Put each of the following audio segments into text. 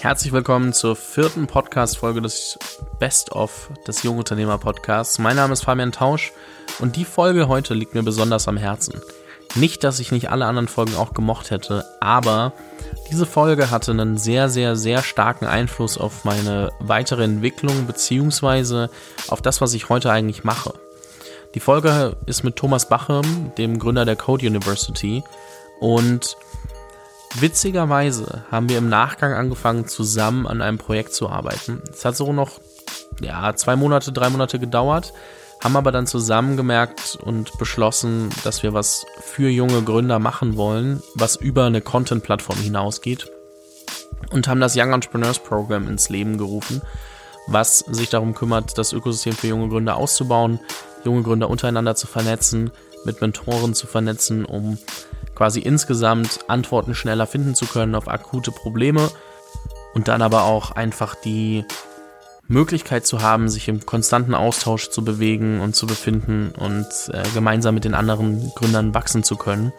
Herzlich willkommen zur vierten Podcast-Folge des Best-of des Jungunternehmer Podcasts. Mein Name ist Fabian Tausch und die Folge heute liegt mir besonders am Herzen. Nicht, dass ich nicht alle anderen Folgen auch gemocht hätte, aber diese Folge hatte einen sehr, sehr, sehr starken Einfluss auf meine weitere Entwicklung beziehungsweise auf das, was ich heute eigentlich mache. Die Folge ist mit Thomas Bachem, dem Gründer der Code University und Witzigerweise haben wir im Nachgang angefangen, zusammen an einem Projekt zu arbeiten. Es hat so noch ja, zwei Monate, drei Monate gedauert, haben aber dann zusammen gemerkt und beschlossen, dass wir was für junge Gründer machen wollen, was über eine Content-Plattform hinausgeht und haben das Young Entrepreneurs Program ins Leben gerufen, was sich darum kümmert, das Ökosystem für junge Gründer auszubauen, junge Gründer untereinander zu vernetzen, mit Mentoren zu vernetzen, um quasi insgesamt Antworten schneller finden zu können auf akute Probleme und dann aber auch einfach die Möglichkeit zu haben, sich im konstanten Austausch zu bewegen und zu befinden und äh, gemeinsam mit den anderen Gründern wachsen zu können.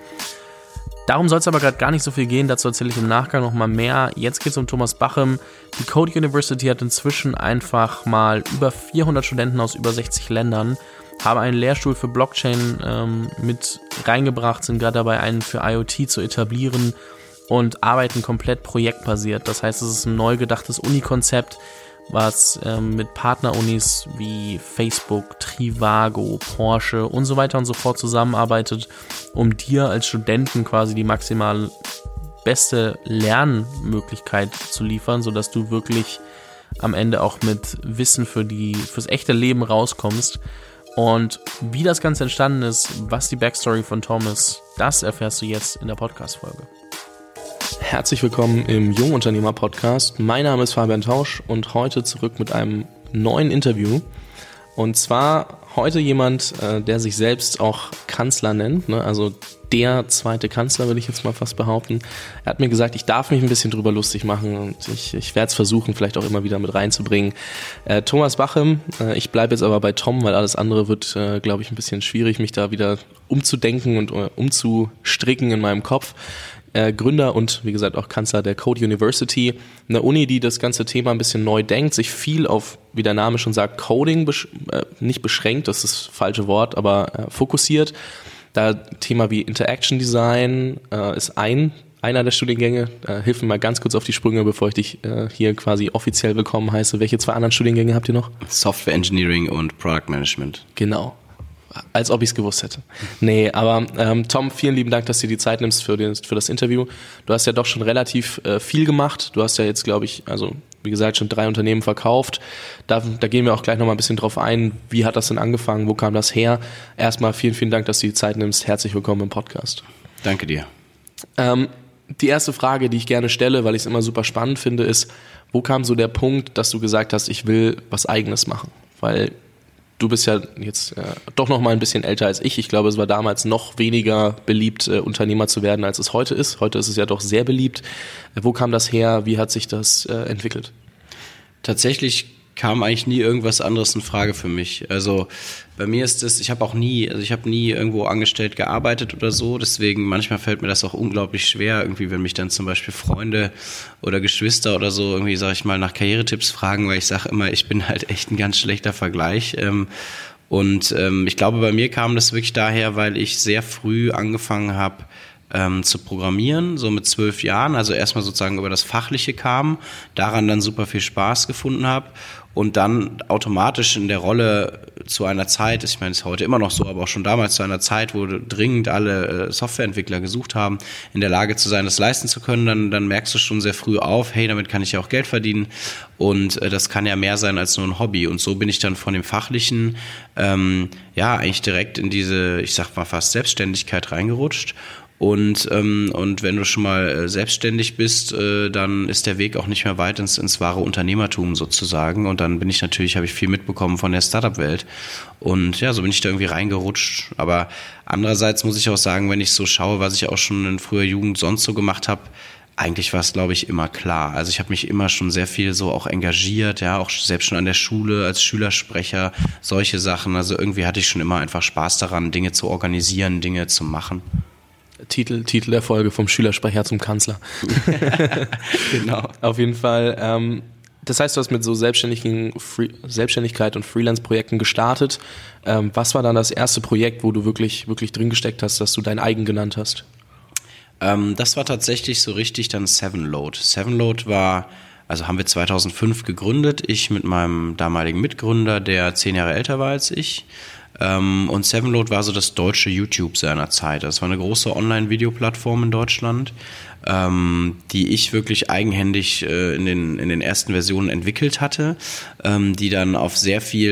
Darum soll es aber gerade gar nicht so viel gehen, dazu erzähle ich im Nachgang nochmal mehr. Jetzt geht es um Thomas Bachem. Die Code University hat inzwischen einfach mal über 400 Studenten aus über 60 Ländern haben einen Lehrstuhl für Blockchain ähm, mit reingebracht, sind gerade dabei, einen für IoT zu etablieren und arbeiten komplett projektbasiert. Das heißt, es ist ein neu gedachtes Uni-Konzept, was ähm, mit Partnerunis wie Facebook, Trivago, Porsche und so weiter und so fort zusammenarbeitet, um dir als Studenten quasi die maximal beste Lernmöglichkeit zu liefern, sodass du wirklich am Ende auch mit Wissen für die fürs echte Leben rauskommst. Und wie das Ganze entstanden ist, was die Backstory von Thomas, das erfährst du jetzt in der Podcast-Folge. Herzlich willkommen im Jungunternehmer Podcast. Mein Name ist Fabian Tausch und heute zurück mit einem neuen Interview. Und zwar heute jemand, äh, der sich selbst auch Kanzler nennt, ne? also der zweite Kanzler, würde ich jetzt mal fast behaupten. Er hat mir gesagt, ich darf mich ein bisschen drüber lustig machen und ich, ich werde es versuchen, vielleicht auch immer wieder mit reinzubringen. Äh, Thomas Bachem, äh, ich bleibe jetzt aber bei Tom, weil alles andere wird, glaube ich, ein bisschen schwierig, mich da wieder umzudenken und umzustricken in meinem Kopf. Äh, Gründer und wie gesagt auch Kanzler der Code University, eine Uni, die das ganze Thema ein bisschen neu denkt, sich viel auf, wie der Name schon sagt, Coding besch äh, nicht beschränkt, das ist das falsche Wort, aber äh, fokussiert da Thema wie Interaction Design äh, ist ein einer der Studiengänge. Hilf mir mal ganz kurz auf die Sprünge, bevor ich dich äh, hier quasi offiziell willkommen heiße. Welche zwei anderen Studiengänge habt ihr noch? Software Engineering und Product Management. Genau. Als ob ich es gewusst hätte. Nee, aber ähm, Tom, vielen lieben Dank, dass du dir die Zeit nimmst für, den, für das Interview. Du hast ja doch schon relativ äh, viel gemacht. Du hast ja jetzt, glaube ich, also wie gesagt, schon drei Unternehmen verkauft. Da, da gehen wir auch gleich nochmal ein bisschen drauf ein. Wie hat das denn angefangen? Wo kam das her? Erstmal vielen, vielen Dank, dass du die Zeit nimmst. Herzlich willkommen im Podcast. Danke dir. Ähm, die erste Frage, die ich gerne stelle, weil ich es immer super spannend finde, ist, wo kam so der Punkt, dass du gesagt hast, ich will was eigenes machen? Weil du bist ja jetzt äh, doch noch mal ein bisschen älter als ich. Ich glaube, es war damals noch weniger beliebt, äh, Unternehmer zu werden, als es heute ist. Heute ist es ja doch sehr beliebt. Äh, wo kam das her? Wie hat sich das äh, entwickelt? Tatsächlich kam eigentlich nie irgendwas anderes in Frage für mich. Also bei mir ist es, ich habe auch nie, also ich habe nie irgendwo angestellt gearbeitet oder so. Deswegen manchmal fällt mir das auch unglaublich schwer, irgendwie, wenn mich dann zum Beispiel Freunde oder Geschwister oder so irgendwie, sag ich mal, nach Karrieretipps fragen, weil ich sage immer, ich bin halt echt ein ganz schlechter Vergleich. Ähm, und ähm, ich glaube, bei mir kam das wirklich daher, weil ich sehr früh angefangen habe, ähm, zu programmieren, so mit zwölf Jahren, also erstmal sozusagen über das Fachliche kam, daran dann super viel Spaß gefunden habe und dann automatisch in der Rolle zu einer Zeit, ich meine, es ist heute immer noch so, aber auch schon damals zu einer Zeit, wo dringend alle äh, Softwareentwickler gesucht haben, in der Lage zu sein, das leisten zu können, dann, dann merkst du schon sehr früh auf, hey, damit kann ich ja auch Geld verdienen und äh, das kann ja mehr sein als nur ein Hobby. Und so bin ich dann von dem Fachlichen ähm, ja eigentlich direkt in diese, ich sag mal fast Selbstständigkeit reingerutscht und, ähm, und wenn du schon mal äh, selbstständig bist, äh, dann ist der Weg auch nicht mehr weit ins, ins wahre Unternehmertum sozusagen. Und dann bin ich natürlich, habe ich viel mitbekommen von der Startup-Welt. Und ja, so bin ich da irgendwie reingerutscht. Aber andererseits muss ich auch sagen, wenn ich so schaue, was ich auch schon in früher Jugend sonst so gemacht habe, eigentlich war es, glaube ich, immer klar. Also ich habe mich immer schon sehr viel so auch engagiert, ja, auch selbst schon an der Schule als Schülersprecher, solche Sachen. Also irgendwie hatte ich schon immer einfach Spaß daran, Dinge zu organisieren, Dinge zu machen. Titel, Titel der Folge vom Schülersprecher zum Kanzler. genau. Auf jeden Fall. Ähm, das heißt, du hast mit so selbstständigen Free Selbstständigkeit und Freelance-Projekten gestartet. Ähm, was war dann das erste Projekt, wo du wirklich, wirklich drin gesteckt hast, dass du dein eigen genannt hast? Ähm, das war tatsächlich so richtig dann Sevenload. Sevenload war, also haben wir 2005 gegründet. Ich mit meinem damaligen Mitgründer, der zehn Jahre älter war als ich. Ähm, und Sevenload war so das deutsche YouTube seiner Zeit. Das war eine große Online-Videoplattform in Deutschland, ähm, die ich wirklich eigenhändig äh, in, den, in den ersten Versionen entwickelt hatte, ähm, die dann auf sehr viel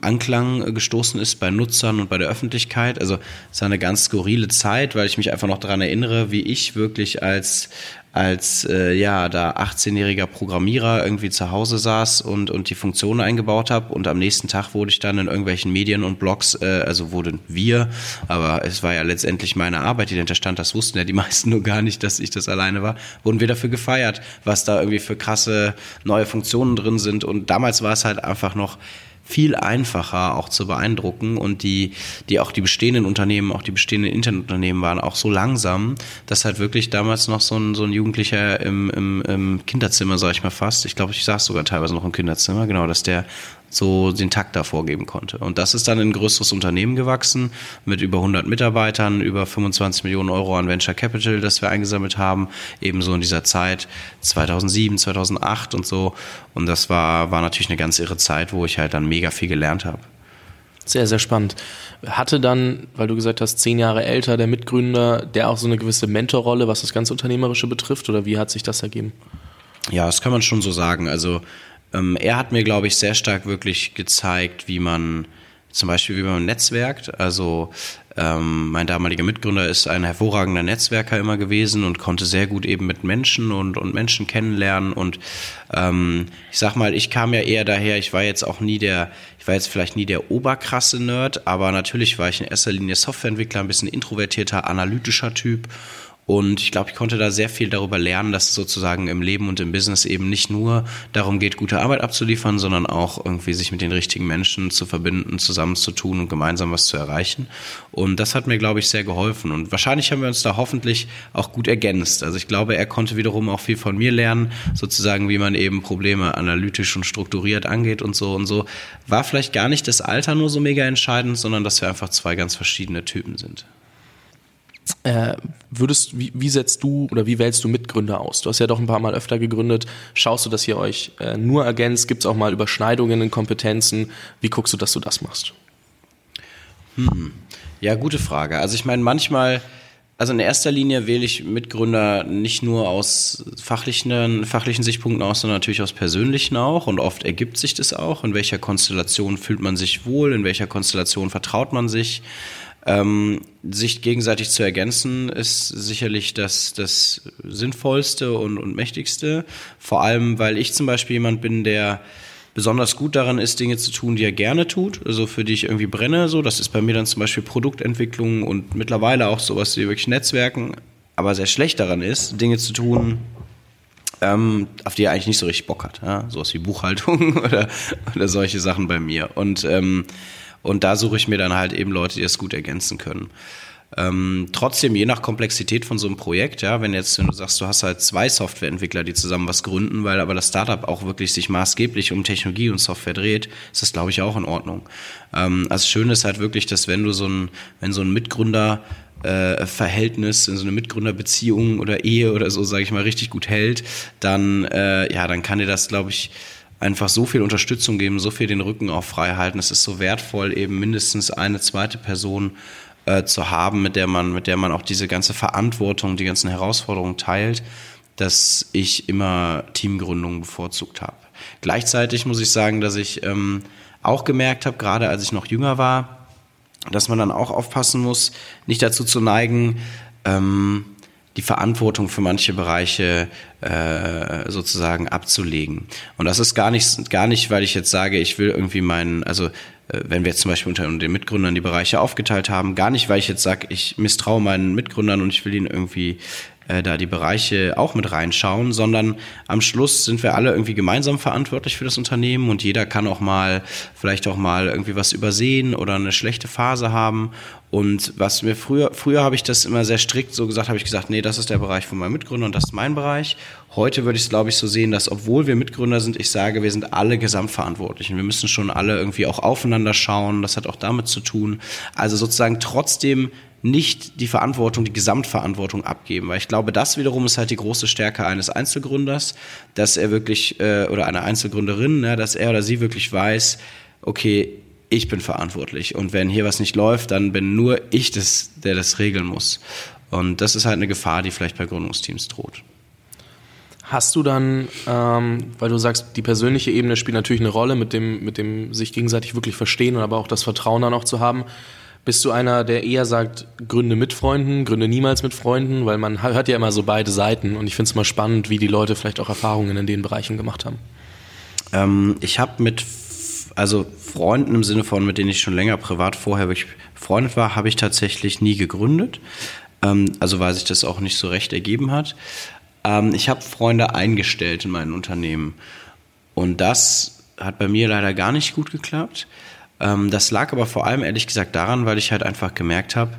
Anklang gestoßen ist bei Nutzern und bei der Öffentlichkeit. Also es war eine ganz skurrile Zeit, weil ich mich einfach noch daran erinnere, wie ich wirklich als als äh, ja da 18-jähriger Programmierer irgendwie zu Hause saß und und die Funktionen eingebaut habe und am nächsten Tag wurde ich dann in irgendwelchen Medien und Blogs, äh, also wurden wir, aber es war ja letztendlich meine Arbeit, die dahinter stand, das wussten ja die meisten nur gar nicht, dass ich das alleine war, wurden wir dafür gefeiert, was da irgendwie für krasse neue Funktionen drin sind. Und damals war es halt einfach noch viel einfacher auch zu beeindrucken. Und die, die auch die bestehenden Unternehmen, auch die bestehenden Internetunternehmen waren auch so langsam, dass halt wirklich damals noch so ein, so ein Jugendlicher im, im, im Kinderzimmer, sag ich mal fast, ich glaube, ich saß sogar teilweise noch im Kinderzimmer, genau, dass der so den Takt da vorgeben konnte. Und das ist dann in ein größeres Unternehmen gewachsen mit über 100 Mitarbeitern, über 25 Millionen Euro an Venture Capital, das wir eingesammelt haben, ebenso in dieser Zeit 2007, 2008 und so. Und das war, war natürlich eine ganz irre Zeit, wo ich halt dann mega viel gelernt habe. Sehr, sehr spannend. Hatte dann, weil du gesagt hast, zehn Jahre älter, der Mitgründer, der auch so eine gewisse Mentorrolle, was das ganze Unternehmerische betrifft, oder wie hat sich das ergeben? Ja, das kann man schon so sagen. Also ähm, er hat mir, glaube ich, sehr stark wirklich gezeigt, wie man zum Beispiel, wie man netzwerkt. Also ähm, mein damaliger Mitgründer ist ein hervorragender Netzwerker immer gewesen und konnte sehr gut eben mit Menschen und, und Menschen kennenlernen. Und ähm, ich sag mal, ich kam ja eher daher, ich war jetzt auch nie der, ich war jetzt vielleicht nie der oberkrasse Nerd, aber natürlich war ich in erster Linie Softwareentwickler, ein bisschen introvertierter, analytischer Typ und ich glaube, ich konnte da sehr viel darüber lernen, dass es sozusagen im Leben und im Business eben nicht nur darum geht, gute Arbeit abzuliefern, sondern auch irgendwie sich mit den richtigen Menschen zu verbinden, zusammenzutun und gemeinsam was zu erreichen. Und das hat mir, glaube ich, sehr geholfen. Und wahrscheinlich haben wir uns da hoffentlich auch gut ergänzt. Also ich glaube, er konnte wiederum auch viel von mir lernen, sozusagen, wie man eben Probleme analytisch und strukturiert angeht und so und so. War vielleicht gar nicht das Alter nur so mega entscheidend, sondern dass wir einfach zwei ganz verschiedene Typen sind. Äh, würdest, wie, wie setzt du oder wie wählst du Mitgründer aus? Du hast ja doch ein paar Mal öfter gegründet. Schaust du, dass ihr euch äh, nur ergänzt? Gibt es auch mal Überschneidungen in Kompetenzen? Wie guckst du, dass du das machst? Hm. Ja, gute Frage. Also ich meine, manchmal, also in erster Linie wähle ich Mitgründer nicht nur aus fachlichen, fachlichen Sichtpunkten aus, sondern natürlich aus persönlichen auch. Und oft ergibt sich das auch. In welcher Konstellation fühlt man sich wohl? In welcher Konstellation vertraut man sich? Ähm, sich gegenseitig zu ergänzen ist sicherlich das, das Sinnvollste und, und Mächtigste. Vor allem, weil ich zum Beispiel jemand bin, der besonders gut daran ist, Dinge zu tun, die er gerne tut, also für die ich irgendwie brenne. So, das ist bei mir dann zum Beispiel Produktentwicklung und mittlerweile auch sowas wie wirklich Netzwerken, aber sehr schlecht daran ist, Dinge zu tun, ähm, auf die er eigentlich nicht so richtig Bock hat. Ja? Sowas wie Buchhaltung oder, oder solche Sachen bei mir. Und ähm, und da suche ich mir dann halt eben Leute, die das gut ergänzen können. Ähm, trotzdem, je nach Komplexität von so einem Projekt, ja, wenn jetzt, wenn du sagst, du hast halt zwei Softwareentwickler, die zusammen was gründen, weil aber das Startup auch wirklich sich maßgeblich um Technologie und Software dreht, ist das, glaube ich, auch in Ordnung. Ähm, also schön ist halt wirklich, dass wenn du so ein, wenn so ein Mitgründer äh, Verhältnis, in so eine Mitgründerbeziehung oder Ehe oder so, sage ich mal, richtig gut hält, dann äh, ja, dann kann dir das, glaube ich, einfach so viel Unterstützung geben, so viel den Rücken auch frei halten. Es ist so wertvoll, eben mindestens eine zweite Person äh, zu haben, mit der man, mit der man auch diese ganze Verantwortung, die ganzen Herausforderungen teilt, dass ich immer Teamgründungen bevorzugt habe. Gleichzeitig muss ich sagen, dass ich ähm, auch gemerkt habe, gerade als ich noch jünger war, dass man dann auch aufpassen muss, nicht dazu zu neigen, ähm, die Verantwortung für manche Bereiche äh, sozusagen abzulegen. Und das ist gar nicht, gar nicht, weil ich jetzt sage, ich will irgendwie meinen, also äh, wenn wir jetzt zum Beispiel unter den Mitgründern die Bereiche aufgeteilt haben, gar nicht, weil ich jetzt sage, ich misstraue meinen Mitgründern und ich will ihnen irgendwie äh, da die Bereiche auch mit reinschauen, sondern am Schluss sind wir alle irgendwie gemeinsam verantwortlich für das Unternehmen und jeder kann auch mal, vielleicht auch mal irgendwie was übersehen oder eine schlechte Phase haben. Und was mir früher, früher habe ich das immer sehr strikt so gesagt, habe ich gesagt, nee, das ist der Bereich von meinem Mitgründer und das ist mein Bereich. Heute würde ich es, glaube ich, so sehen, dass obwohl wir Mitgründer sind, ich sage, wir sind alle gesamtverantwortlich und wir müssen schon alle irgendwie auch aufeinander schauen. Das hat auch damit zu tun. Also sozusagen trotzdem nicht die Verantwortung, die Gesamtverantwortung abgeben. Weil ich glaube, das wiederum ist halt die große Stärke eines Einzelgründers, dass er wirklich, äh, oder einer Einzelgründerin, ne, dass er oder sie wirklich weiß, okay, ich bin verantwortlich. Und wenn hier was nicht läuft, dann bin nur ich das, der das regeln muss. Und das ist halt eine Gefahr, die vielleicht bei Gründungsteams droht. Hast du dann, ähm, weil du sagst, die persönliche Ebene spielt natürlich eine Rolle, mit dem, mit dem sich gegenseitig wirklich verstehen und aber auch das Vertrauen dann auch zu haben. Bist du einer, der eher sagt, gründe mit Freunden, gründe niemals mit Freunden? Weil man hört ja immer so beide Seiten und ich finde es mal spannend, wie die Leute vielleicht auch Erfahrungen in den Bereichen gemacht haben. Ähm, ich habe mit, also Freunden im Sinne von, mit denen ich schon länger privat vorher wirklich befreundet war, habe ich tatsächlich nie gegründet. Ähm, also weil sich das auch nicht so recht ergeben hat. Ähm, ich habe Freunde eingestellt in meinem Unternehmen und das hat bei mir leider gar nicht gut geklappt. Ähm, das lag aber vor allem ehrlich gesagt daran, weil ich halt einfach gemerkt habe,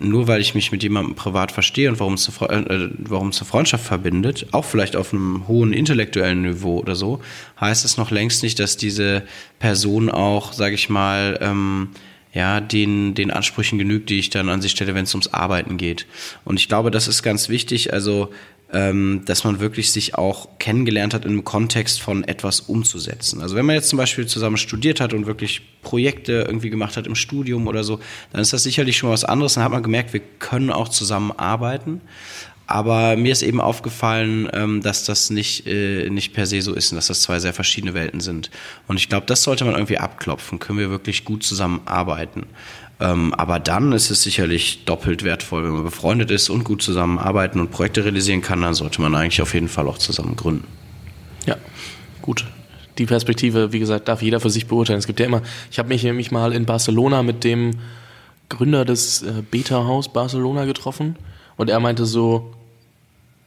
nur weil ich mich mit jemandem privat verstehe und warum es zur, äh, zur Freundschaft verbindet, auch vielleicht auf einem hohen intellektuellen Niveau oder so, heißt es noch längst nicht, dass diese Person auch, sage ich mal, ähm, ja, den, den Ansprüchen genügt, die ich dann an sie stelle, wenn es ums Arbeiten geht. Und ich glaube, das ist ganz wichtig. Also ähm, dass man wirklich sich auch kennengelernt hat, im Kontext von etwas umzusetzen. Also wenn man jetzt zum Beispiel zusammen studiert hat und wirklich Projekte irgendwie gemacht hat im Studium oder so, dann ist das sicherlich schon was anderes. Dann hat man gemerkt, wir können auch zusammen arbeiten. Aber mir ist eben aufgefallen, ähm, dass das nicht, äh, nicht per se so ist und dass das zwei sehr verschiedene Welten sind. Und ich glaube, das sollte man irgendwie abklopfen. Können wir wirklich gut zusammenarbeiten? Ähm, aber dann ist es sicherlich doppelt wertvoll, wenn man befreundet ist und gut zusammenarbeiten und Projekte realisieren kann, dann sollte man eigentlich auf jeden Fall auch zusammen gründen. Ja, gut. Die Perspektive, wie gesagt, darf jeder für sich beurteilen. Es gibt ja immer, ich habe mich nämlich mal in Barcelona mit dem Gründer des äh, Beta Haus Barcelona getroffen und er meinte so,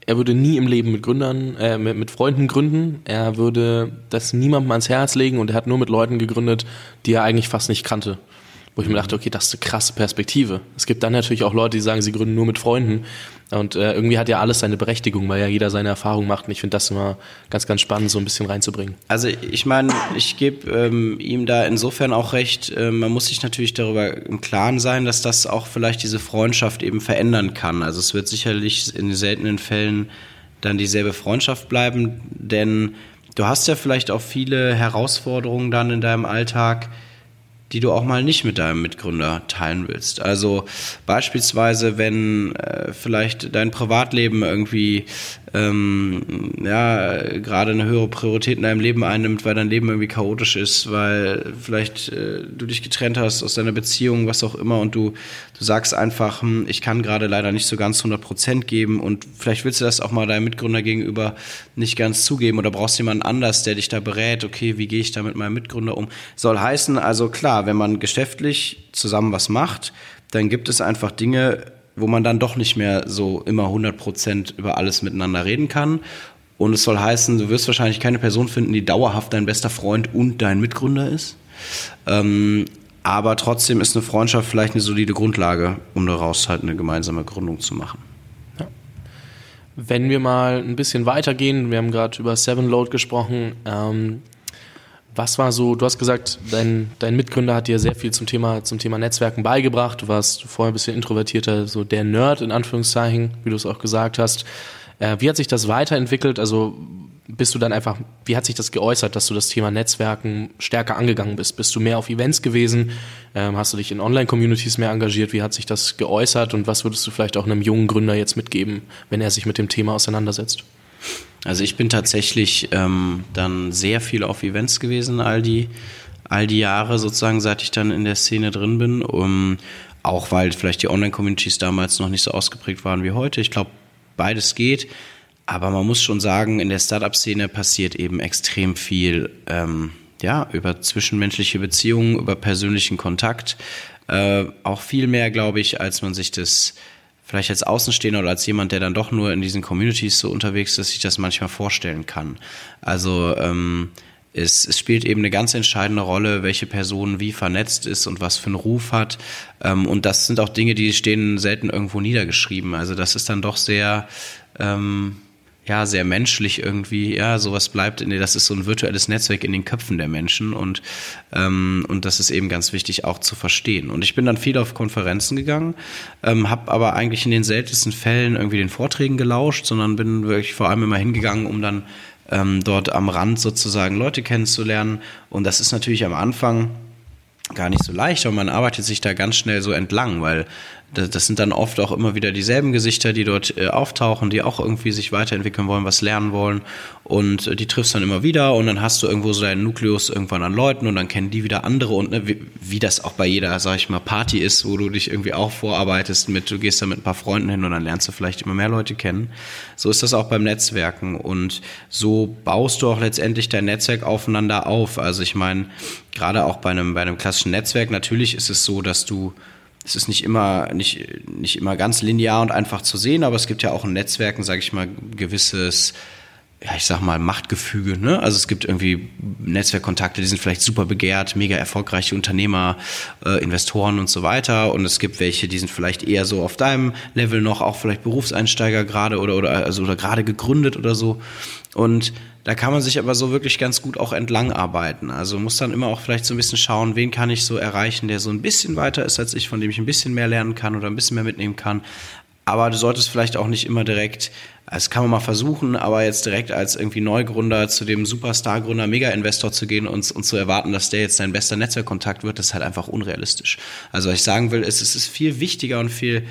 er würde nie im Leben mit Gründern, äh, mit, mit Freunden gründen. Er würde das niemandem ans Herz legen und er hat nur mit Leuten gegründet, die er eigentlich fast nicht kannte. Wo ich mir dachte, okay, das ist eine krasse Perspektive. Es gibt dann natürlich auch Leute, die sagen, sie gründen nur mit Freunden. Und äh, irgendwie hat ja alles seine Berechtigung, weil ja jeder seine Erfahrung macht. Und ich finde das immer ganz, ganz spannend, so ein bisschen reinzubringen. Also ich meine, ich gebe ähm, ihm da insofern auch recht. Äh, man muss sich natürlich darüber im Klaren sein, dass das auch vielleicht diese Freundschaft eben verändern kann. Also es wird sicherlich in seltenen Fällen dann dieselbe Freundschaft bleiben, denn du hast ja vielleicht auch viele Herausforderungen dann in deinem Alltag, die du auch mal nicht mit deinem Mitgründer teilen willst. Also beispielsweise, wenn äh, vielleicht dein Privatleben irgendwie ähm, ja, gerade eine höhere Priorität in deinem Leben einnimmt, weil dein Leben irgendwie chaotisch ist, weil vielleicht äh, du dich getrennt hast aus deiner Beziehung, was auch immer, und du, du sagst einfach, hm, ich kann gerade leider nicht so ganz 100 Prozent geben und vielleicht willst du das auch mal deinem Mitgründer gegenüber nicht ganz zugeben oder brauchst jemanden anders, der dich da berät, okay, wie gehe ich da mit meinem Mitgründer um? Soll heißen, also klar, wenn man geschäftlich zusammen was macht, dann gibt es einfach Dinge, wo man dann doch nicht mehr so immer 100% über alles miteinander reden kann. Und es soll heißen, du wirst wahrscheinlich keine Person finden, die dauerhaft dein bester Freund und dein Mitgründer ist. Ähm, aber trotzdem ist eine Freundschaft vielleicht eine solide Grundlage, um daraus halt eine gemeinsame Gründung zu machen. Ja. Wenn wir mal ein bisschen weitergehen, wir haben gerade über Seven Load gesprochen. Ähm, was war so, du hast gesagt, dein, dein Mitgründer hat dir sehr viel zum Thema, zum Thema Netzwerken beigebracht. Du warst vorher ein bisschen introvertierter, so der Nerd in Anführungszeichen, wie du es auch gesagt hast. Äh, wie hat sich das weiterentwickelt? Also bist du dann einfach, wie hat sich das geäußert, dass du das Thema Netzwerken stärker angegangen bist? Bist du mehr auf Events gewesen? Ähm, hast du dich in Online-Communities mehr engagiert? Wie hat sich das geäußert? Und was würdest du vielleicht auch einem jungen Gründer jetzt mitgeben, wenn er sich mit dem Thema auseinandersetzt? Also ich bin tatsächlich ähm, dann sehr viel auf Events gewesen, all die, all die Jahre sozusagen, seit ich dann in der Szene drin bin. Um, auch weil vielleicht die Online-Communities damals noch nicht so ausgeprägt waren wie heute. Ich glaube, beides geht. Aber man muss schon sagen, in der Startup-Szene passiert eben extrem viel, ähm, ja, über zwischenmenschliche Beziehungen, über persönlichen Kontakt. Äh, auch viel mehr, glaube ich, als man sich das vielleicht als Außenstehender oder als jemand, der dann doch nur in diesen Communities so unterwegs ist, sich das manchmal vorstellen kann. Also ähm, es, es spielt eben eine ganz entscheidende Rolle, welche Person wie vernetzt ist und was für einen Ruf hat. Ähm, und das sind auch Dinge, die stehen selten irgendwo niedergeschrieben. Also das ist dann doch sehr ähm, ja, sehr menschlich irgendwie, ja, sowas bleibt in das ist so ein virtuelles Netzwerk in den Köpfen der Menschen und, ähm, und das ist eben ganz wichtig auch zu verstehen. Und ich bin dann viel auf Konferenzen gegangen, ähm, habe aber eigentlich in den seltensten Fällen irgendwie den Vorträgen gelauscht, sondern bin wirklich vor allem immer hingegangen, um dann ähm, dort am Rand sozusagen Leute kennenzulernen. Und das ist natürlich am Anfang gar nicht so leicht, aber man arbeitet sich da ganz schnell so entlang, weil das sind dann oft auch immer wieder dieselben Gesichter, die dort äh, auftauchen, die auch irgendwie sich weiterentwickeln wollen, was lernen wollen. Und äh, die triffst dann immer wieder und dann hast du irgendwo so deinen Nukleus irgendwann an Leuten und dann kennen die wieder andere und ne, wie, wie, das auch bei jeder, sag ich mal, Party ist, wo du dich irgendwie auch vorarbeitest mit, du gehst da mit ein paar Freunden hin und dann lernst du vielleicht immer mehr Leute kennen. So ist das auch beim Netzwerken und so baust du auch letztendlich dein Netzwerk aufeinander auf. Also ich meine, gerade auch bei einem, bei einem klassischen Netzwerk, natürlich ist es so, dass du es ist nicht immer, nicht, nicht immer ganz linear und einfach zu sehen, aber es gibt ja auch in Netzwerken, sage ich mal, gewisses, ja, ich sag mal, Machtgefüge. Ne? Also es gibt irgendwie Netzwerkkontakte, die sind vielleicht super begehrt, mega erfolgreiche Unternehmer, äh, Investoren und so weiter. Und es gibt welche, die sind vielleicht eher so auf deinem Level noch, auch vielleicht Berufseinsteiger gerade oder, oder, also, oder gerade gegründet oder so. Und da kann man sich aber so wirklich ganz gut auch entlang arbeiten. Also muss dann immer auch vielleicht so ein bisschen schauen, wen kann ich so erreichen, der so ein bisschen weiter ist als ich, von dem ich ein bisschen mehr lernen kann oder ein bisschen mehr mitnehmen kann. Aber du solltest vielleicht auch nicht immer direkt, das kann man mal versuchen, aber jetzt direkt als irgendwie Neugründer zu dem Superstar-Gründer, Mega-Investor zu gehen und, und zu erwarten, dass der jetzt dein bester Netzwerkkontakt wird, das ist halt einfach unrealistisch. Also was ich sagen will, ist, es ist viel wichtiger und viel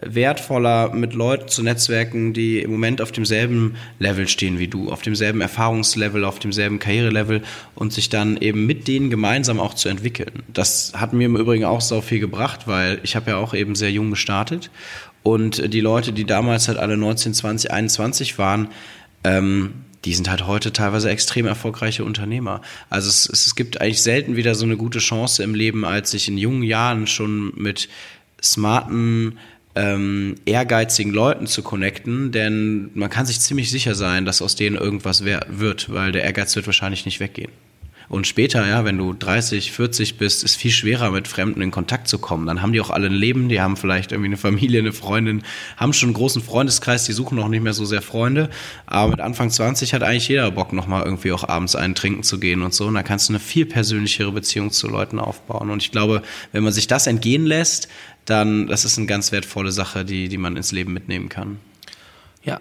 wertvoller, mit Leuten zu netzwerken, die im Moment auf demselben Level stehen wie du, auf demselben Erfahrungslevel, auf demselben Karrierelevel und sich dann eben mit denen gemeinsam auch zu entwickeln. Das hat mir im Übrigen auch so viel gebracht, weil ich habe ja auch eben sehr jung gestartet und die Leute, die damals halt alle 19, 20, 21 waren, ähm, die sind halt heute teilweise extrem erfolgreiche Unternehmer. Also es, es gibt eigentlich selten wieder so eine gute Chance im Leben, als sich in jungen Jahren schon mit smarten ähm, ehrgeizigen Leuten zu connecten, denn man kann sich ziemlich sicher sein, dass aus denen irgendwas wird, weil der Ehrgeiz wird wahrscheinlich nicht weggehen. Und später, ja, wenn du 30, 40 bist, ist viel schwerer mit Fremden in Kontakt zu kommen. Dann haben die auch alle ein Leben, die haben vielleicht irgendwie eine Familie, eine Freundin, haben schon einen großen Freundeskreis, die suchen auch nicht mehr so sehr Freunde. Aber mit Anfang 20 hat eigentlich jeder Bock, nochmal irgendwie auch abends einen trinken zu gehen und so. Und da kannst du eine viel persönlichere Beziehung zu Leuten aufbauen. Und ich glaube, wenn man sich das entgehen lässt, dann das ist eine ganz wertvolle Sache, die, die man ins Leben mitnehmen kann. Ja,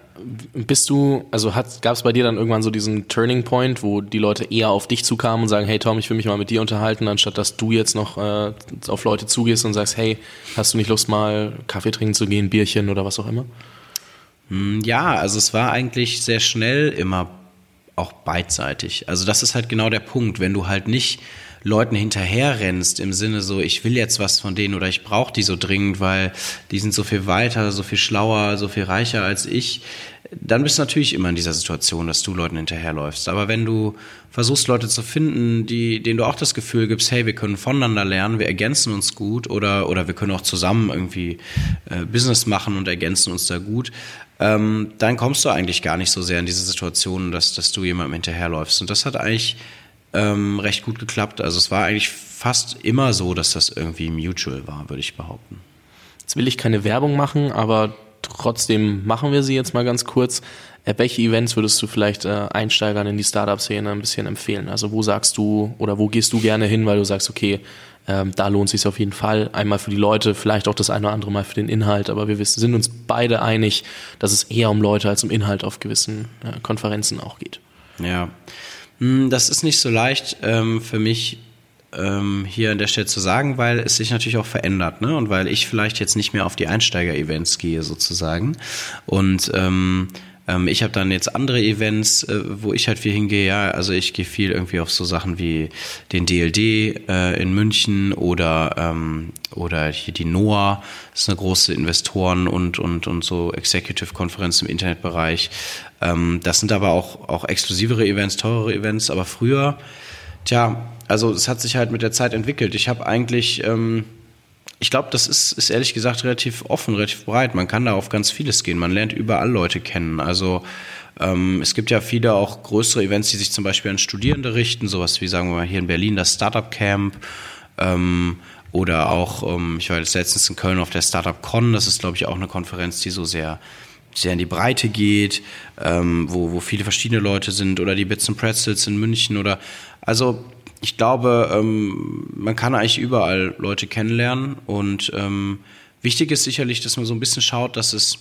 bist du, also gab es bei dir dann irgendwann so diesen Turning Point, wo die Leute eher auf dich zukamen und sagen, hey Tom, ich will mich mal mit dir unterhalten, anstatt dass du jetzt noch äh, auf Leute zugehst und sagst, hey, hast du nicht Lust mal Kaffee trinken zu gehen, Bierchen oder was auch immer? Hm, ja, also es war eigentlich sehr schnell immer auch beidseitig. Also das ist halt genau der Punkt, wenn du halt nicht Leuten hinterherrennst im Sinne so, ich will jetzt was von denen oder ich brauche die so dringend, weil die sind so viel weiter, so viel schlauer, so viel reicher als ich, dann bist du natürlich immer in dieser Situation, dass du Leuten hinterherläufst. Aber wenn du versuchst, Leute zu finden, die, denen du auch das Gefühl gibst, hey, wir können voneinander lernen, wir ergänzen uns gut oder, oder wir können auch zusammen irgendwie äh, Business machen und ergänzen uns da gut, ähm, dann kommst du eigentlich gar nicht so sehr in diese Situation, dass, dass du jemandem hinterherläufst. Und das hat eigentlich ähm, recht gut geklappt. Also es war eigentlich fast immer so, dass das irgendwie mutual war, würde ich behaupten. Jetzt will ich keine Werbung machen, aber trotzdem machen wir sie jetzt mal ganz kurz. Äh, welche Events würdest du vielleicht äh, Einsteigern in die Startup-Szene ein bisschen empfehlen? Also wo sagst du oder wo gehst du gerne hin, weil du sagst, okay, ähm, da lohnt sich auf jeden Fall. Einmal für die Leute, vielleicht auch das eine oder andere Mal für den Inhalt, aber wir wissen, sind uns beide einig, dass es eher um Leute als um Inhalt auf gewissen äh, Konferenzen auch geht. Ja, das ist nicht so leicht ähm, für mich ähm, hier an der Stelle zu sagen, weil es sich natürlich auch verändert, ne? Und weil ich vielleicht jetzt nicht mehr auf die Einsteiger-Events gehe sozusagen. Und ähm, ähm, ich habe dann jetzt andere Events, äh, wo ich halt viel hingehe. Ja, also ich gehe viel irgendwie auf so Sachen wie den DLD äh, in München oder ähm, oder hier die NOAA, das ist eine große Investoren- und und und so Executive-Konferenz im Internetbereich. Ähm, das sind aber auch auch exklusivere Events, teurere Events. Aber früher, tja, also es hat sich halt mit der Zeit entwickelt. Ich habe eigentlich ähm, ich glaube, das ist, ist ehrlich gesagt relativ offen, relativ breit. Man kann da auf ganz vieles gehen. Man lernt überall Leute kennen. Also ähm, es gibt ja viele auch größere Events, die sich zum Beispiel an Studierende richten, sowas wie, sagen wir mal, hier in Berlin das Startup Camp. Ähm, oder auch, ähm, ich war jetzt letztens in Köln auf der Startup Con, das ist, glaube ich, auch eine Konferenz, die so sehr sehr in die Breite geht, ähm, wo, wo viele verschiedene Leute sind oder die Bits and Pretzels in München oder also ich glaube, ähm, man kann eigentlich überall Leute kennenlernen und ähm, wichtig ist sicherlich, dass man so ein bisschen schaut, dass es,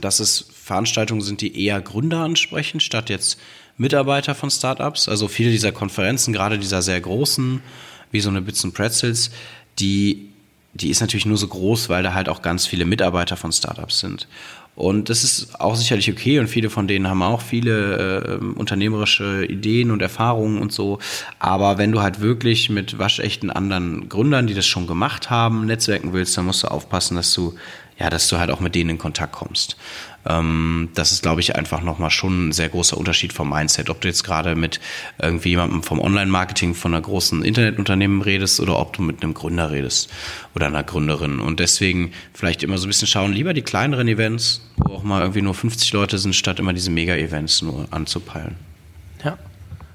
dass es Veranstaltungen sind, die eher Gründer ansprechen, statt jetzt Mitarbeiter von Startups. Also viele dieser Konferenzen, gerade dieser sehr großen, wie so eine Bits and Pretzels, die, die ist natürlich nur so groß, weil da halt auch ganz viele Mitarbeiter von Startups sind. Und das ist auch sicherlich okay und viele von denen haben auch viele äh, unternehmerische Ideen und Erfahrungen und so. Aber wenn du halt wirklich mit waschechten anderen Gründern, die das schon gemacht haben, netzwerken willst, dann musst du aufpassen, dass du ja, dass du halt auch mit denen in Kontakt kommst. Ähm, das ist, glaube ich, einfach nochmal schon ein sehr großer Unterschied vom Mindset. Ob du jetzt gerade mit irgendwie jemandem vom Online-Marketing von einer großen Internetunternehmen redest oder ob du mit einem Gründer redest oder einer Gründerin. Und deswegen vielleicht immer so ein bisschen schauen, lieber die kleineren Events, wo auch mal irgendwie nur 50 Leute sind, statt immer diese Mega-Events nur anzupeilen.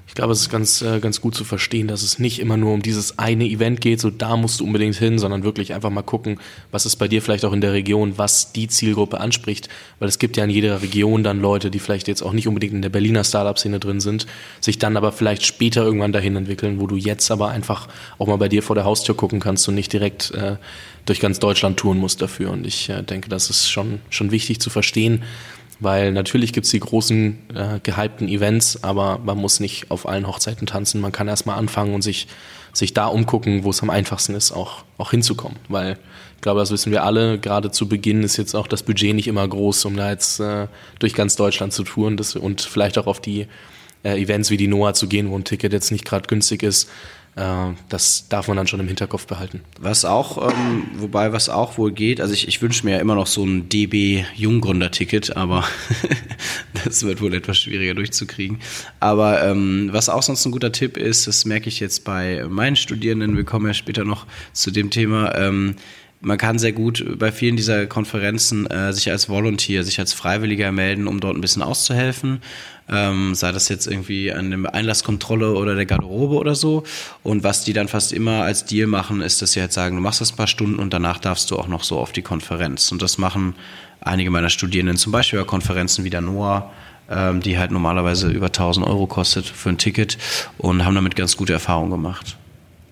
Ich glaube, es ist ganz, äh, ganz gut zu verstehen, dass es nicht immer nur um dieses eine Event geht, so da musst du unbedingt hin, sondern wirklich einfach mal gucken, was ist bei dir vielleicht auch in der Region, was die Zielgruppe anspricht. Weil es gibt ja in jeder Region dann Leute, die vielleicht jetzt auch nicht unbedingt in der Berliner Startup-Szene drin sind, sich dann aber vielleicht später irgendwann dahin entwickeln, wo du jetzt aber einfach auch mal bei dir vor der Haustür gucken kannst und nicht direkt äh, durch ganz Deutschland touren musst dafür. Und ich äh, denke, das ist schon, schon wichtig zu verstehen, weil natürlich gibt's die großen äh, gehypten Events, aber man muss nicht auf allen Hochzeiten tanzen. Man kann erstmal anfangen und sich, sich da umgucken, wo es am einfachsten ist, auch, auch hinzukommen. Weil ich glaube, das wissen wir alle, gerade zu Beginn ist jetzt auch das Budget nicht immer groß, um da jetzt äh, durch ganz Deutschland zu touren das, und vielleicht auch auf die äh, Events wie die NOAA zu gehen, wo ein Ticket jetzt nicht gerade günstig ist. Äh, das darf man dann schon im Hinterkopf behalten. Was auch, ähm, wobei was auch wohl geht, also ich, ich wünsche mir ja immer noch so ein DB Junggründer-Ticket, aber das wird wohl etwas schwieriger durchzukriegen. Aber ähm, was auch sonst ein guter Tipp ist, das merke ich jetzt bei meinen Studierenden, wir kommen ja später noch zu dem Thema, ähm, man kann sehr gut bei vielen dieser Konferenzen äh, sich als Volunteer, sich als Freiwilliger melden, um dort ein bisschen auszuhelfen. Ähm, sei das jetzt irgendwie an der Einlasskontrolle oder der Garderobe oder so. Und was die dann fast immer als Deal machen, ist, dass sie halt sagen, du machst das ein paar Stunden und danach darfst du auch noch so auf die Konferenz. Und das machen einige meiner Studierenden, zum Beispiel bei Konferenzen wie der NOAA, ähm, die halt normalerweise über 1000 Euro kostet für ein Ticket und haben damit ganz gute Erfahrungen gemacht.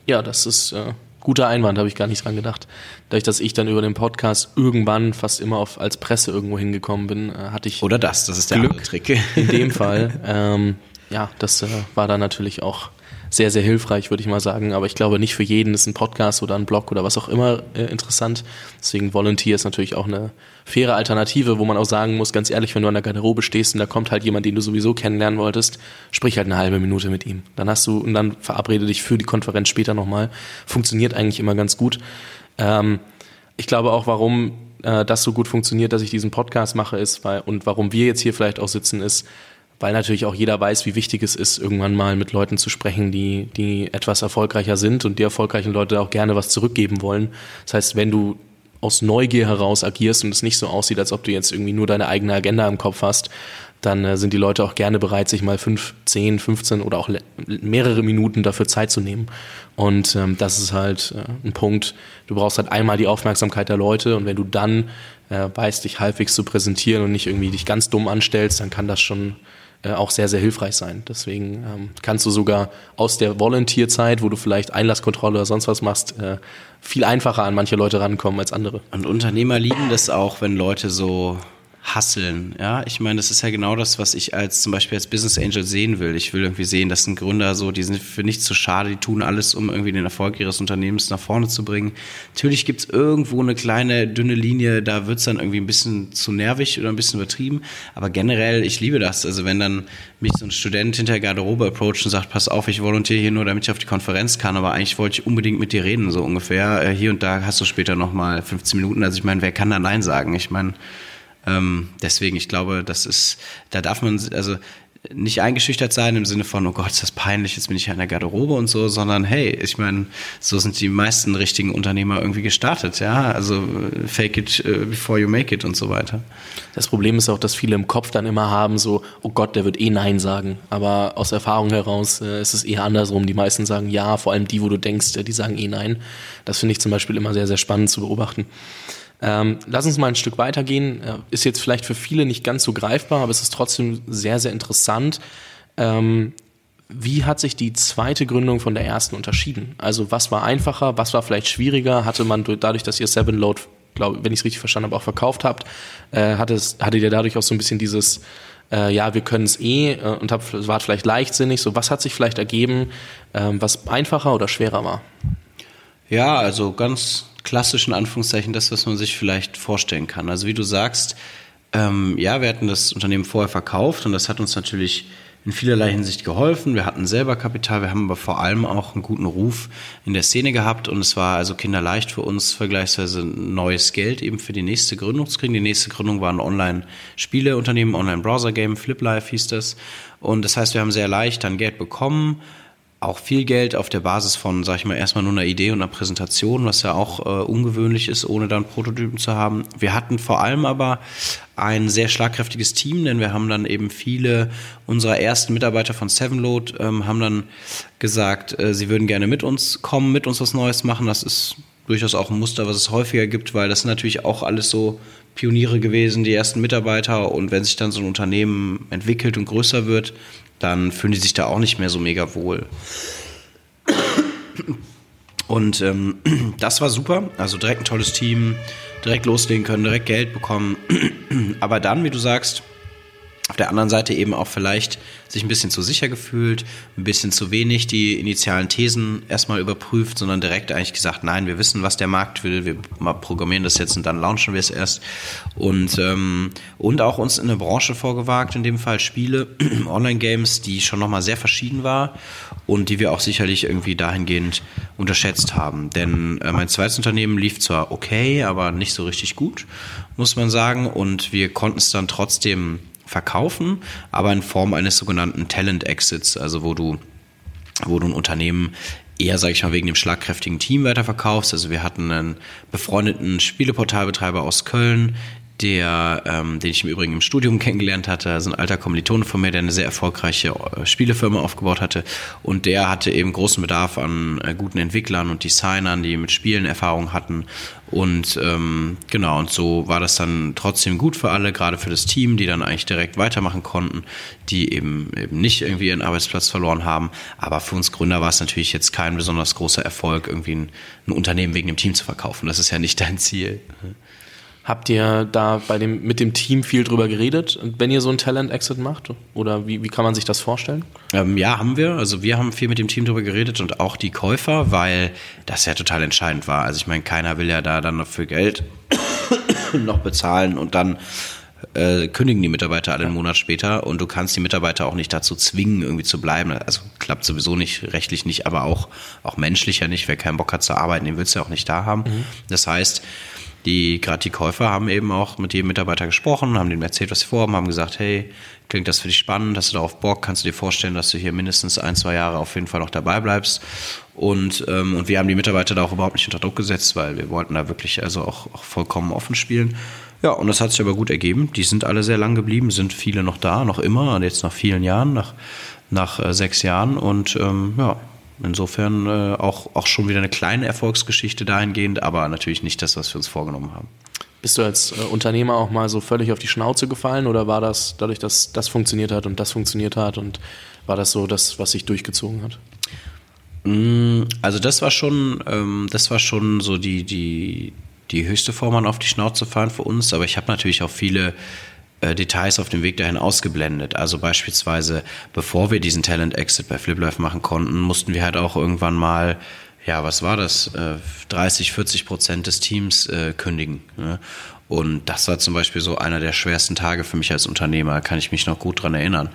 Ja, das ist äh, Guter Einwand, habe ich gar nicht dran gedacht. Dadurch, dass ich dann über den Podcast irgendwann fast immer auf, als Presse irgendwo hingekommen bin, äh, hatte ich. Oder das, das ist der Glück Trick. In dem Fall. Ähm, ja, das äh, war dann natürlich auch sehr, sehr hilfreich, würde ich mal sagen. Aber ich glaube, nicht für jeden ist ein Podcast oder ein Blog oder was auch immer äh, interessant. Deswegen Volunteer ist natürlich auch eine faire Alternative, wo man auch sagen muss, ganz ehrlich, wenn du an der Garderobe stehst und da kommt halt jemand, den du sowieso kennenlernen wolltest, sprich halt eine halbe Minute mit ihm. Dann hast du, und dann verabrede dich für die Konferenz später nochmal. Funktioniert eigentlich immer ganz gut. Ähm, ich glaube auch, warum äh, das so gut funktioniert, dass ich diesen Podcast mache, ist, weil, und warum wir jetzt hier vielleicht auch sitzen, ist, weil natürlich auch jeder weiß, wie wichtig es ist, irgendwann mal mit Leuten zu sprechen, die, die etwas erfolgreicher sind und die erfolgreichen Leute auch gerne was zurückgeben wollen. Das heißt, wenn du aus Neugier heraus agierst und es nicht so aussieht, als ob du jetzt irgendwie nur deine eigene Agenda im Kopf hast, dann äh, sind die Leute auch gerne bereit, sich mal fünf, zehn, 15 oder auch mehrere Minuten dafür Zeit zu nehmen. Und ähm, das ist halt äh, ein Punkt. Du brauchst halt einmal die Aufmerksamkeit der Leute und wenn du dann äh, weißt, dich halbwegs zu präsentieren und nicht irgendwie dich ganz dumm anstellst, dann kann das schon äh, auch sehr, sehr hilfreich sein. Deswegen ähm, kannst du sogar aus der Volunteerzeit, wo du vielleicht Einlasskontrolle oder sonst was machst, äh, viel einfacher an manche Leute rankommen als andere. Und Unternehmer lieben das auch, wenn Leute so hasseln. Ja, ich meine, das ist ja genau das, was ich als zum Beispiel als Business Angel sehen will. Ich will irgendwie sehen, dass ein Gründer so, die sind für nichts zu schade, die tun alles, um irgendwie den Erfolg ihres Unternehmens nach vorne zu bringen. Natürlich gibt's irgendwo eine kleine, dünne Linie, da wird's dann irgendwie ein bisschen zu nervig oder ein bisschen übertrieben. Aber generell, ich liebe das. Also wenn dann mich so ein Student hinter der Garderobe approacht und sagt, pass auf, ich volontiere hier nur, damit ich auf die Konferenz kann, aber eigentlich wollte ich unbedingt mit dir reden, so ungefähr. Äh, hier und da hast du später nochmal 15 Minuten. Also ich meine, wer kann da Nein sagen? Ich meine, ähm, deswegen, ich glaube, das ist, da darf man, also nicht eingeschüchtert sein im Sinne von, oh Gott, ist das peinlich, jetzt bin ich ja in der Garderobe und so, sondern hey, ich meine, so sind die meisten richtigen Unternehmer irgendwie gestartet, ja. Also fake it uh, before you make it und so weiter. Das Problem ist auch, dass viele im Kopf dann immer haben, so, oh Gott, der wird eh Nein sagen. Aber aus Erfahrung heraus äh, ist es eher andersrum. Die meisten sagen ja, vor allem die, wo du denkst, äh, die sagen eh Nein. Das finde ich zum Beispiel immer sehr, sehr spannend zu beobachten. Ähm, lass uns mal ein Stück weitergehen. Äh, ist jetzt vielleicht für viele nicht ganz so greifbar, aber es ist trotzdem sehr, sehr interessant. Ähm, wie hat sich die zweite Gründung von der ersten unterschieden? Also was war einfacher, was war vielleicht schwieriger? Hatte man dadurch, dass ihr Seven Load, glaube wenn ich es richtig verstanden habe, auch verkauft habt, äh, hatte es, hattet ihr dadurch auch so ein bisschen dieses, äh, ja, wir können es eh äh, und hab, war vielleicht leichtsinnig. So, was hat sich vielleicht ergeben, äh, was einfacher oder schwerer war? Ja, also ganz klassischen Anführungszeichen das, was man sich vielleicht vorstellen kann. Also wie du sagst, ähm, ja, wir hatten das Unternehmen vorher verkauft und das hat uns natürlich in vielerlei Hinsicht geholfen. Wir hatten selber Kapital, wir haben aber vor allem auch einen guten Ruf in der Szene gehabt und es war also kinderleicht für uns vergleichsweise neues Geld eben für die nächste Gründung zu kriegen. Die nächste Gründung war ein Online-Spieleunternehmen, Online-Browser-Game, FlipLife hieß das. Und das heißt, wir haben sehr leicht dann Geld bekommen, auch viel Geld auf der Basis von, sag ich mal, erstmal nur einer Idee und einer Präsentation, was ja auch äh, ungewöhnlich ist, ohne dann Prototypen zu haben. Wir hatten vor allem aber ein sehr schlagkräftiges Team, denn wir haben dann eben viele unserer ersten Mitarbeiter von Sevenload ähm, haben dann gesagt, äh, sie würden gerne mit uns kommen, mit uns was Neues machen. Das ist durchaus auch ein Muster, was es häufiger gibt, weil das sind natürlich auch alles so Pioniere gewesen, die ersten Mitarbeiter. Und wenn sich dann so ein Unternehmen entwickelt und größer wird, dann fühlen die sich da auch nicht mehr so mega wohl. Und ähm, das war super. Also direkt ein tolles Team, direkt loslegen können, direkt Geld bekommen. Aber dann, wie du sagst, auf der anderen Seite eben auch vielleicht sich ein bisschen zu sicher gefühlt, ein bisschen zu wenig die initialen Thesen erstmal überprüft, sondern direkt eigentlich gesagt, nein, wir wissen, was der Markt will, wir programmieren das jetzt und dann launchen wir es erst. Und, ähm, und auch uns in eine Branche vorgewagt, in dem Fall Spiele, Online-Games, die schon nochmal sehr verschieden war und die wir auch sicherlich irgendwie dahingehend unterschätzt haben. Denn äh, mein zweites Unternehmen lief zwar okay, aber nicht so richtig gut, muss man sagen. Und wir konnten es dann trotzdem verkaufen, aber in Form eines sogenannten Talent Exits, also wo du, wo du ein Unternehmen eher, sage ich mal, wegen dem schlagkräftigen Team weiterverkaufst. Also wir hatten einen befreundeten Spieleportalbetreiber aus Köln, der, ähm, den ich im Übrigen im Studium kennengelernt hatte, also ein alter Kommilitone von mir, der eine sehr erfolgreiche äh, Spielefirma aufgebaut hatte. Und der hatte eben großen Bedarf an äh, guten Entwicklern und Designern, die mit Spielen Erfahrung hatten. Und ähm, genau, und so war das dann trotzdem gut für alle, gerade für das Team, die dann eigentlich direkt weitermachen konnten, die eben, eben nicht irgendwie ihren Arbeitsplatz verloren haben. Aber für uns Gründer war es natürlich jetzt kein besonders großer Erfolg, irgendwie ein, ein Unternehmen wegen dem Team zu verkaufen. Das ist ja nicht dein Ziel. Habt ihr da bei dem, mit dem Team viel drüber geredet, wenn ihr so ein Talent-Exit macht? Oder wie, wie kann man sich das vorstellen? Ähm, ja, haben wir. Also wir haben viel mit dem Team drüber geredet und auch die Käufer, weil das ja total entscheidend war. Also ich meine, keiner will ja da dann noch für Geld noch bezahlen und dann äh, kündigen die Mitarbeiter alle einen Monat später und du kannst die Mitarbeiter auch nicht dazu zwingen, irgendwie zu bleiben. Also klappt sowieso nicht, rechtlich nicht, aber auch, auch menschlich ja nicht. Wer keinen Bock hat zu arbeiten, den willst du ja auch nicht da haben. Mhm. Das heißt, die gerade die Käufer haben eben auch mit jedem Mitarbeiter gesprochen, haben denen erzählt, was sie vorhaben, haben gesagt, hey, klingt das für dich spannend, hast du darauf Bock, kannst du dir vorstellen, dass du hier mindestens ein, zwei Jahre auf jeden Fall noch dabei bleibst. Und, ähm, und wir haben die Mitarbeiter da auch überhaupt nicht unter Druck gesetzt, weil wir wollten da wirklich also auch, auch vollkommen offen spielen. Ja, und das hat sich aber gut ergeben. Die sind alle sehr lang geblieben, sind viele noch da, noch immer, jetzt nach vielen Jahren, nach, nach äh, sechs Jahren. Und ähm, ja, Insofern äh, auch, auch schon wieder eine kleine Erfolgsgeschichte dahingehend, aber natürlich nicht das, was wir uns vorgenommen haben. Bist du als äh, Unternehmer auch mal so völlig auf die Schnauze gefallen oder war das dadurch, dass das funktioniert hat und das funktioniert hat und war das so das, was sich durchgezogen hat? Mm, also das war schon, ähm, das war schon so die, die, die höchste Form an auf die Schnauze fallen für uns, aber ich habe natürlich auch viele Details auf dem Weg dahin ausgeblendet. Also beispielsweise, bevor wir diesen Talent Exit bei FlipLife machen konnten, mussten wir halt auch irgendwann mal, ja, was war das, 30, äh, 40 Prozent des Teams äh, kündigen. Ne? Und das war zum Beispiel so einer der schwersten Tage für mich als Unternehmer, kann ich mich noch gut dran erinnern.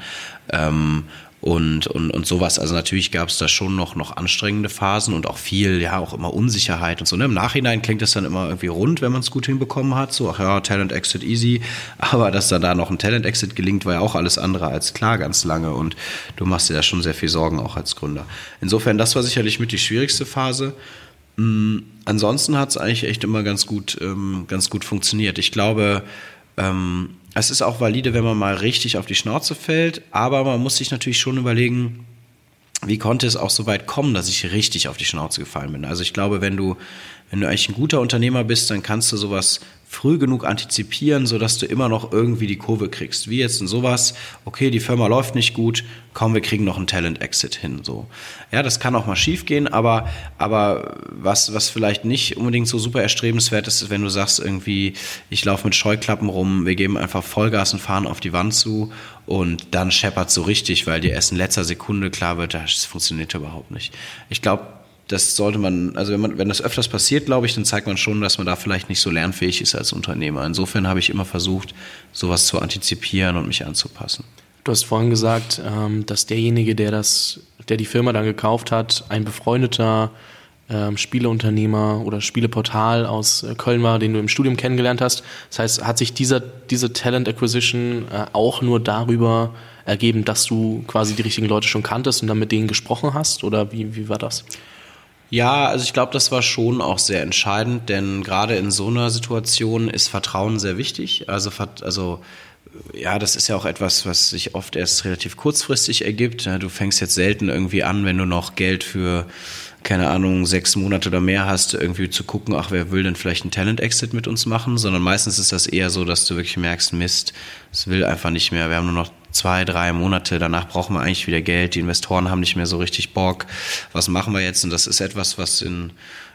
Und, und, und sowas. Also natürlich gab es da schon noch, noch anstrengende Phasen und auch viel, ja, auch immer Unsicherheit und so. Ne? Im Nachhinein klingt das dann immer irgendwie rund, wenn man es gut hinbekommen hat. So, ach ja, Talent Exit easy. Aber dass dann da noch ein Talent Exit gelingt, war ja auch alles andere als klar ganz lange. Und du machst dir da schon sehr viel Sorgen auch als Gründer. Insofern, das war sicherlich mit die schwierigste Phase. Mhm. Ansonsten hat es eigentlich echt immer ganz gut, ähm, ganz gut funktioniert. Ich glaube, ähm, es ist auch valide, wenn man mal richtig auf die Schnauze fällt, aber man muss sich natürlich schon überlegen, wie konnte es auch so weit kommen, dass ich richtig auf die Schnauze gefallen bin. Also ich glaube, wenn du, wenn du eigentlich ein guter Unternehmer bist, dann kannst du sowas früh genug antizipieren, sodass du immer noch irgendwie die Kurve kriegst. Wie jetzt in sowas, okay, die Firma läuft nicht gut, komm, wir kriegen noch einen Talent-Exit hin. So. Ja, das kann auch mal schief gehen, aber, aber was, was vielleicht nicht unbedingt so super erstrebenswert ist, ist, wenn du sagst, irgendwie, ich laufe mit Scheuklappen rum, wir geben einfach Vollgas und fahren auf die Wand zu und dann scheppert so richtig, weil dir erst in letzter Sekunde klar wird, das funktioniert überhaupt nicht. Ich glaube, das sollte man, also wenn man, wenn das öfters passiert, glaube ich, dann zeigt man schon, dass man da vielleicht nicht so lernfähig ist als Unternehmer. Insofern habe ich immer versucht, sowas zu antizipieren und mich anzupassen. Du hast vorhin gesagt, ähm, dass derjenige, der das, der die Firma dann gekauft hat, ein befreundeter ähm, Spieleunternehmer oder Spieleportal aus äh, Köln war, den du im Studium kennengelernt hast. Das heißt, hat sich dieser, diese Talent Acquisition äh, auch nur darüber ergeben, dass du quasi die richtigen Leute schon kanntest und dann mit denen gesprochen hast? Oder wie, wie war das? Ja, also ich glaube, das war schon auch sehr entscheidend, denn gerade in so einer Situation ist Vertrauen sehr wichtig. Also, also ja, das ist ja auch etwas, was sich oft erst relativ kurzfristig ergibt. Du fängst jetzt selten irgendwie an, wenn du noch Geld für keine Ahnung, sechs Monate oder mehr hast, irgendwie zu gucken, ach, wer will denn vielleicht einen Talent-Exit mit uns machen, sondern meistens ist das eher so, dass du wirklich merkst, Mist, es will einfach nicht mehr. Wir haben nur noch zwei, drei Monate, danach brauchen wir eigentlich wieder Geld, die Investoren haben nicht mehr so richtig Bock. Was machen wir jetzt? Und das ist etwas, was in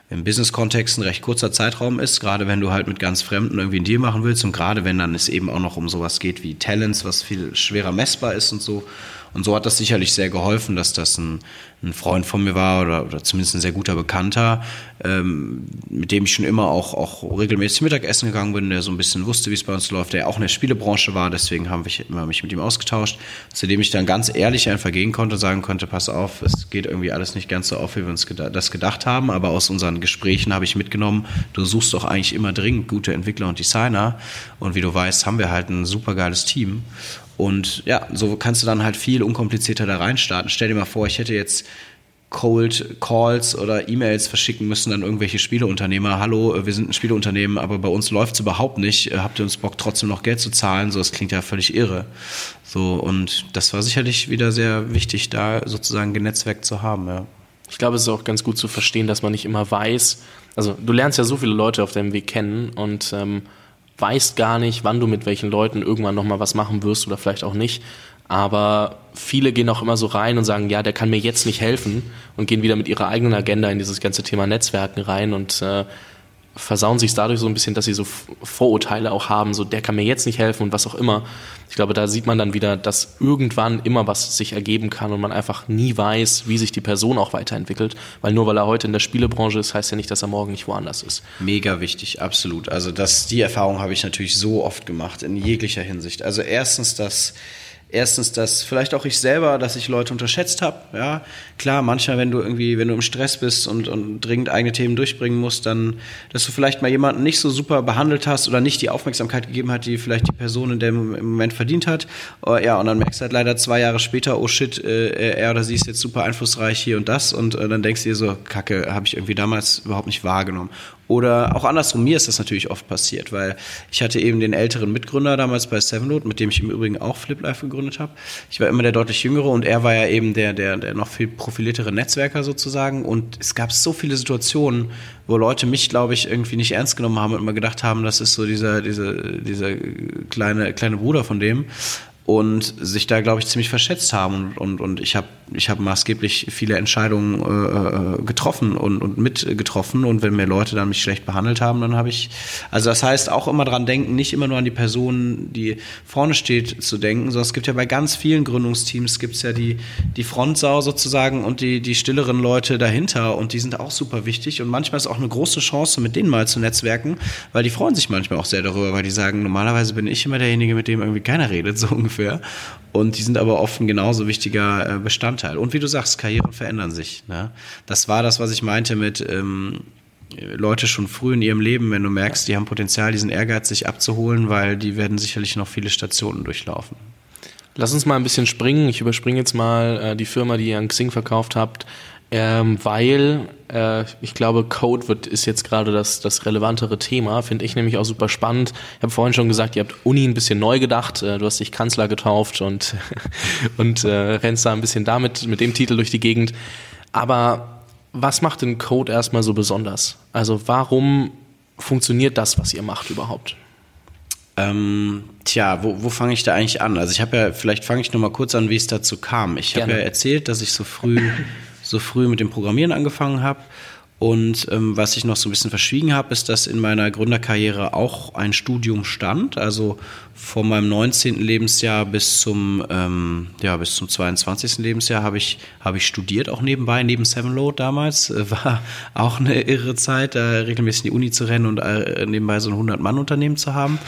im Business-Kontext ein recht kurzer Zeitraum ist, gerade wenn du halt mit ganz Fremden irgendwie einen Deal machen willst und gerade wenn dann es eben auch noch um sowas geht wie Talents, was viel schwerer messbar ist und so. Und so hat das sicherlich sehr geholfen, dass das ein, ein Freund von mir war oder, oder zumindest ein sehr guter Bekannter, ähm, mit dem ich schon immer auch, auch regelmäßig Mittagessen gegangen bin, der so ein bisschen wusste, wie es bei uns läuft, der auch in der Spielebranche war, deswegen haben wir immer mich mit ihm ausgetauscht, zu dem ich dann ganz ehrlich einfach gehen konnte und sagen konnte, pass auf, es geht irgendwie alles nicht ganz so auf, wie wir uns geda das gedacht haben, aber aus unseren Gesprächen habe ich mitgenommen, du suchst doch eigentlich immer dringend gute Entwickler und Designer. Und wie du weißt, haben wir halt ein super geiles Team und ja, so kannst du dann halt viel unkomplizierter da reinstarten. Stell dir mal vor, ich hätte jetzt Cold Calls oder E-Mails verschicken müssen an irgendwelche Spieleunternehmer. Hallo, wir sind ein Spieleunternehmen, aber bei uns läuft es überhaupt nicht. Habt ihr uns Bock, trotzdem noch Geld zu zahlen? So, das klingt ja völlig irre. So, und das war sicherlich wieder sehr wichtig, da sozusagen genetzwerkt zu haben, ja. Ich glaube, es ist auch ganz gut zu verstehen, dass man nicht immer weiß. Also, du lernst ja so viele Leute auf deinem Weg kennen und ähm, weißt gar nicht, wann du mit welchen Leuten irgendwann nochmal was machen wirst oder vielleicht auch nicht. Aber viele gehen auch immer so rein und sagen, ja, der kann mir jetzt nicht helfen und gehen wieder mit ihrer eigenen Agenda in dieses ganze Thema Netzwerken rein und äh, versauen sich dadurch so ein bisschen, dass sie so Vorurteile auch haben, so der kann mir jetzt nicht helfen und was auch immer. Ich glaube, da sieht man dann wieder, dass irgendwann immer was sich ergeben kann und man einfach nie weiß, wie sich die Person auch weiterentwickelt, weil nur weil er heute in der Spielebranche ist, heißt ja nicht, dass er morgen nicht woanders ist. Mega wichtig, absolut. Also das, die Erfahrung habe ich natürlich so oft gemacht in jeglicher Hinsicht. Also erstens, dass Erstens, dass vielleicht auch ich selber, dass ich Leute unterschätzt habe. Ja, klar, manchmal, wenn du irgendwie, wenn du im Stress bist und, und dringend eigene Themen durchbringen musst, dann, dass du vielleicht mal jemanden nicht so super behandelt hast oder nicht die Aufmerksamkeit gegeben hat, die vielleicht die Person in dem Moment verdient hat. Oh, ja, und dann merkst du halt leider zwei Jahre später, oh shit, äh, er oder sie ist jetzt super einflussreich hier und das und äh, dann denkst du dir so, Kacke, habe ich irgendwie damals überhaupt nicht wahrgenommen. Oder auch andersrum, mir ist das natürlich oft passiert, weil ich hatte eben den älteren Mitgründer damals bei Sevenload, mit dem ich im Übrigen auch FlipLife gegründet habe. Ich war immer der deutlich jüngere und er war ja eben der, der, der noch viel profiliertere Netzwerker sozusagen. Und es gab so viele Situationen, wo Leute mich, glaube ich, irgendwie nicht ernst genommen haben und immer gedacht haben, das ist so dieser, dieser, dieser kleine, kleine Bruder von dem. Und sich da, glaube ich, ziemlich verschätzt haben. Und, und, und ich habe ich hab maßgeblich viele Entscheidungen äh, äh getroffen und, und mitgetroffen. Und wenn mir Leute dann mich schlecht behandelt haben, dann habe ich. Also das heißt, auch immer dran denken, nicht immer nur an die Person, die vorne steht, zu denken, sondern es gibt ja bei ganz vielen Gründungsteams gibt es ja die, die Frontsau sozusagen und die, die stilleren Leute dahinter und die sind auch super wichtig. Und manchmal ist auch eine große Chance, mit denen mal zu netzwerken, weil die freuen sich manchmal auch sehr darüber, weil die sagen, normalerweise bin ich immer derjenige, mit dem irgendwie keiner redet, so ungefähr ungefähr. Und die sind aber oft ein genauso wichtiger äh, Bestandteil. Und wie du sagst, Karrieren verändern sich. Ne? Das war das, was ich meinte mit ähm, Leute schon früh in ihrem Leben, wenn du merkst, die haben Potenzial, diesen Ehrgeiz, sich abzuholen, weil die werden sicherlich noch viele Stationen durchlaufen. Lass uns mal ein bisschen springen. Ich überspringe jetzt mal äh, die Firma, die ihr an Xing verkauft habt ähm, weil äh, ich glaube, Code wird, ist jetzt gerade das, das relevantere Thema, finde ich nämlich auch super spannend. Ich habe vorhin schon gesagt, ihr habt Uni ein bisschen neu gedacht, äh, du hast dich Kanzler getauft und, und äh, rennst da ein bisschen damit mit dem Titel durch die Gegend. Aber was macht denn Code erstmal so besonders? Also warum funktioniert das, was ihr macht überhaupt? Ähm, tja, wo, wo fange ich da eigentlich an? Also ich habe ja, vielleicht fange ich nur mal kurz an, wie es dazu kam. Ich habe ja erzählt, dass ich so früh so früh mit dem Programmieren angefangen habe. Und ähm, was ich noch so ein bisschen verschwiegen habe, ist, dass in meiner Gründerkarriere auch ein Studium stand. Also von meinem 19. Lebensjahr bis zum, ähm, ja, bis zum 22. Lebensjahr habe ich, habe ich studiert, auch nebenbei, neben Sevenload damals. Äh, war auch eine irre Zeit, da regelmäßig in die Uni zu rennen und äh, nebenbei so ein 100-Mann-Unternehmen zu haben.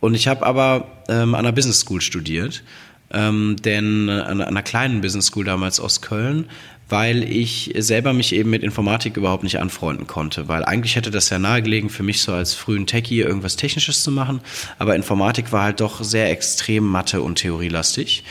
Und ich habe aber ähm, an einer Business School studiert. Ähm, denn an einer kleinen Business School damals aus Köln, weil ich selber mich eben mit Informatik überhaupt nicht anfreunden konnte, weil eigentlich hätte das ja nahegelegen für mich so als frühen Techie irgendwas Technisches zu machen, aber Informatik war halt doch sehr extrem Mathe- und Theorielastig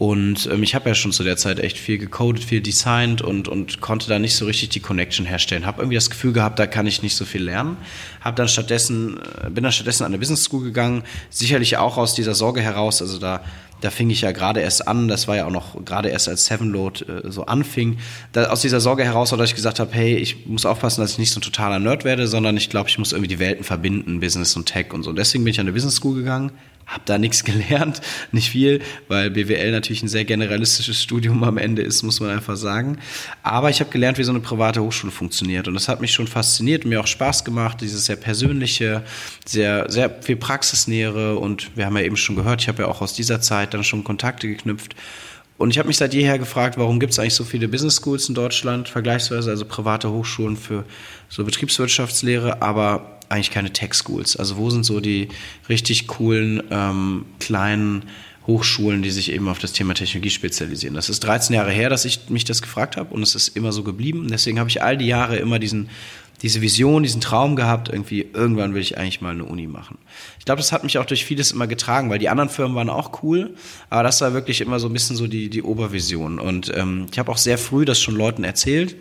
und ähm, ich habe ja schon zu der Zeit echt viel gecodet, viel designt und, und konnte da nicht so richtig die Connection herstellen. Habe irgendwie das Gefühl gehabt, da kann ich nicht so viel lernen. Hab dann stattdessen, äh, bin dann stattdessen an eine Business School gegangen, sicherlich auch aus dieser Sorge heraus, also da da fing ich ja gerade erst an, das war ja auch noch gerade erst als Sevenload äh, so anfing, da, aus dieser Sorge heraus, dass ich gesagt habe, hey, ich muss aufpassen, dass ich nicht so ein totaler Nerd werde, sondern ich glaube, ich muss irgendwie die Welten verbinden, Business und Tech und so. Deswegen bin ich an eine Business School gegangen, habe da nichts gelernt, nicht viel, weil BWL natürlich ein sehr generalistisches Studium am Ende ist, muss man einfach sagen. Aber ich habe gelernt, wie so eine private Hochschule funktioniert und das hat mich schon fasziniert und mir auch Spaß gemacht, dieses sehr persönliche, sehr sehr viel praxisnähere und wir haben ja eben schon gehört, ich habe ja auch aus dieser Zeit dann schon Kontakte geknüpft. Und ich habe mich seit jeher gefragt, warum gibt es eigentlich so viele Business Schools in Deutschland, vergleichsweise, also private Hochschulen für so Betriebswirtschaftslehre, aber eigentlich keine Tech Schools. Also wo sind so die richtig coolen ähm, kleinen Hochschulen, die sich eben auf das Thema Technologie spezialisieren. Das ist 13 Jahre her, dass ich mich das gefragt habe und es ist immer so geblieben. Deswegen habe ich all die Jahre immer diesen, diese Vision, diesen Traum gehabt, irgendwie, irgendwann will ich eigentlich mal eine Uni machen. Ich glaube, das hat mich auch durch vieles immer getragen, weil die anderen Firmen waren auch cool, aber das war wirklich immer so ein bisschen so die, die Obervision. Und ähm, ich habe auch sehr früh das schon Leuten erzählt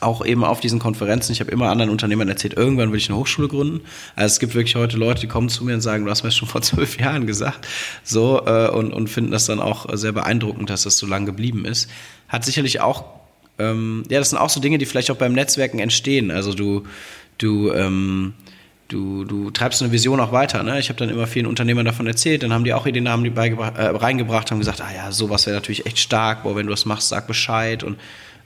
auch eben auf diesen Konferenzen, ich habe immer anderen Unternehmern erzählt, irgendwann will ich eine Hochschule gründen. Also es gibt wirklich heute Leute, die kommen zu mir und sagen, du hast mir das schon vor zwölf Jahren gesagt. So, äh, und, und finden das dann auch sehr beeindruckend, dass das so lange geblieben ist. Hat sicherlich auch, ähm, ja, das sind auch so Dinge, die vielleicht auch beim Netzwerken entstehen. Also du, du, ähm, du, du treibst eine Vision auch weiter. Ne? Ich habe dann immer vielen Unternehmern davon erzählt, dann haben die auch Ideen haben die äh, reingebracht, haben gesagt, ah ja, sowas wäre natürlich echt stark, boah, wenn du das machst, sag Bescheid und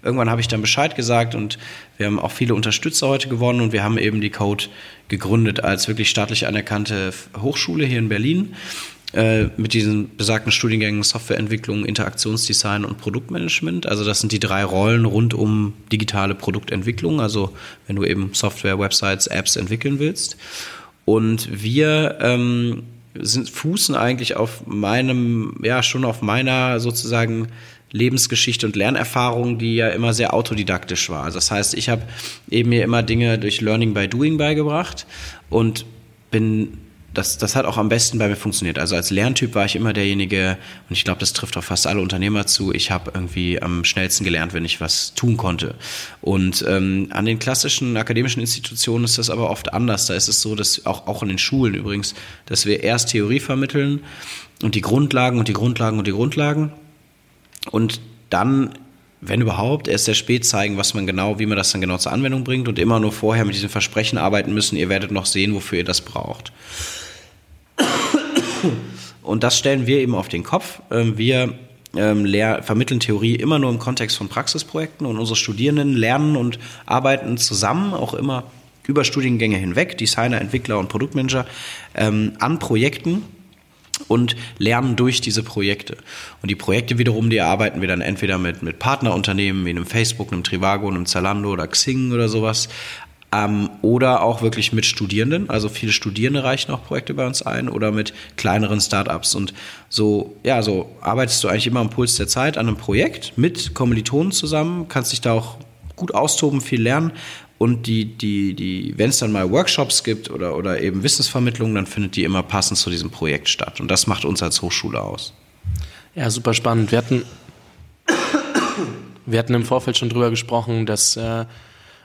irgendwann habe ich dann Bescheid gesagt und wir haben auch viele Unterstützer heute gewonnen und wir haben eben die Code gegründet als wirklich staatlich anerkannte Hochschule hier in Berlin äh, mit diesen besagten Studiengängen Softwareentwicklung, Interaktionsdesign und Produktmanagement. Also das sind die drei Rollen rund um digitale Produktentwicklung, also wenn du eben Software, Websites, Apps entwickeln willst. Und wir ähm, sind, fußen eigentlich auf meinem, ja, schon auf meiner sozusagen Lebensgeschichte und Lernerfahrung, die ja immer sehr autodidaktisch war. Also das heißt, ich habe eben mir immer Dinge durch Learning by Doing beigebracht und bin das, das hat auch am besten bei mir funktioniert. Also als Lerntyp war ich immer derjenige, und ich glaube, das trifft auf fast alle Unternehmer zu, ich habe irgendwie am schnellsten gelernt, wenn ich was tun konnte. Und ähm, an den klassischen akademischen Institutionen ist das aber oft anders. Da ist es so, dass auch, auch in den Schulen übrigens, dass wir erst Theorie vermitteln und die Grundlagen und die Grundlagen und die Grundlagen und dann, wenn überhaupt, erst sehr spät zeigen, was man genau, wie man das dann genau zur Anwendung bringt und immer nur vorher mit diesem Versprechen arbeiten müssen, ihr werdet noch sehen, wofür ihr das braucht. Und das stellen wir eben auf den Kopf. Ähm, wir ähm, vermitteln Theorie immer nur im Kontext von Praxisprojekten und unsere Studierenden lernen und arbeiten zusammen, auch immer über Studiengänge hinweg, Designer, Entwickler und Produktmanager, ähm, an Projekten und lernen durch diese Projekte. Und die Projekte wiederum, die erarbeiten wir dann entweder mit, mit Partnerunternehmen wie einem Facebook, einem Trivago, einem Zalando oder Xing oder sowas, ähm, oder auch wirklich mit Studierenden. Also viele Studierende reichen auch Projekte bei uns ein oder mit kleineren Startups. Und so, ja, so arbeitest du eigentlich immer am Puls der Zeit an einem Projekt mit Kommilitonen zusammen, kannst dich da auch gut austoben, viel lernen. Und die, die, die, wenn es dann mal Workshops gibt oder, oder eben Wissensvermittlung, dann findet die immer passend zu diesem Projekt statt. Und das macht uns als Hochschule aus. Ja, super spannend. Wir hatten, wir hatten im Vorfeld schon drüber gesprochen, dass äh,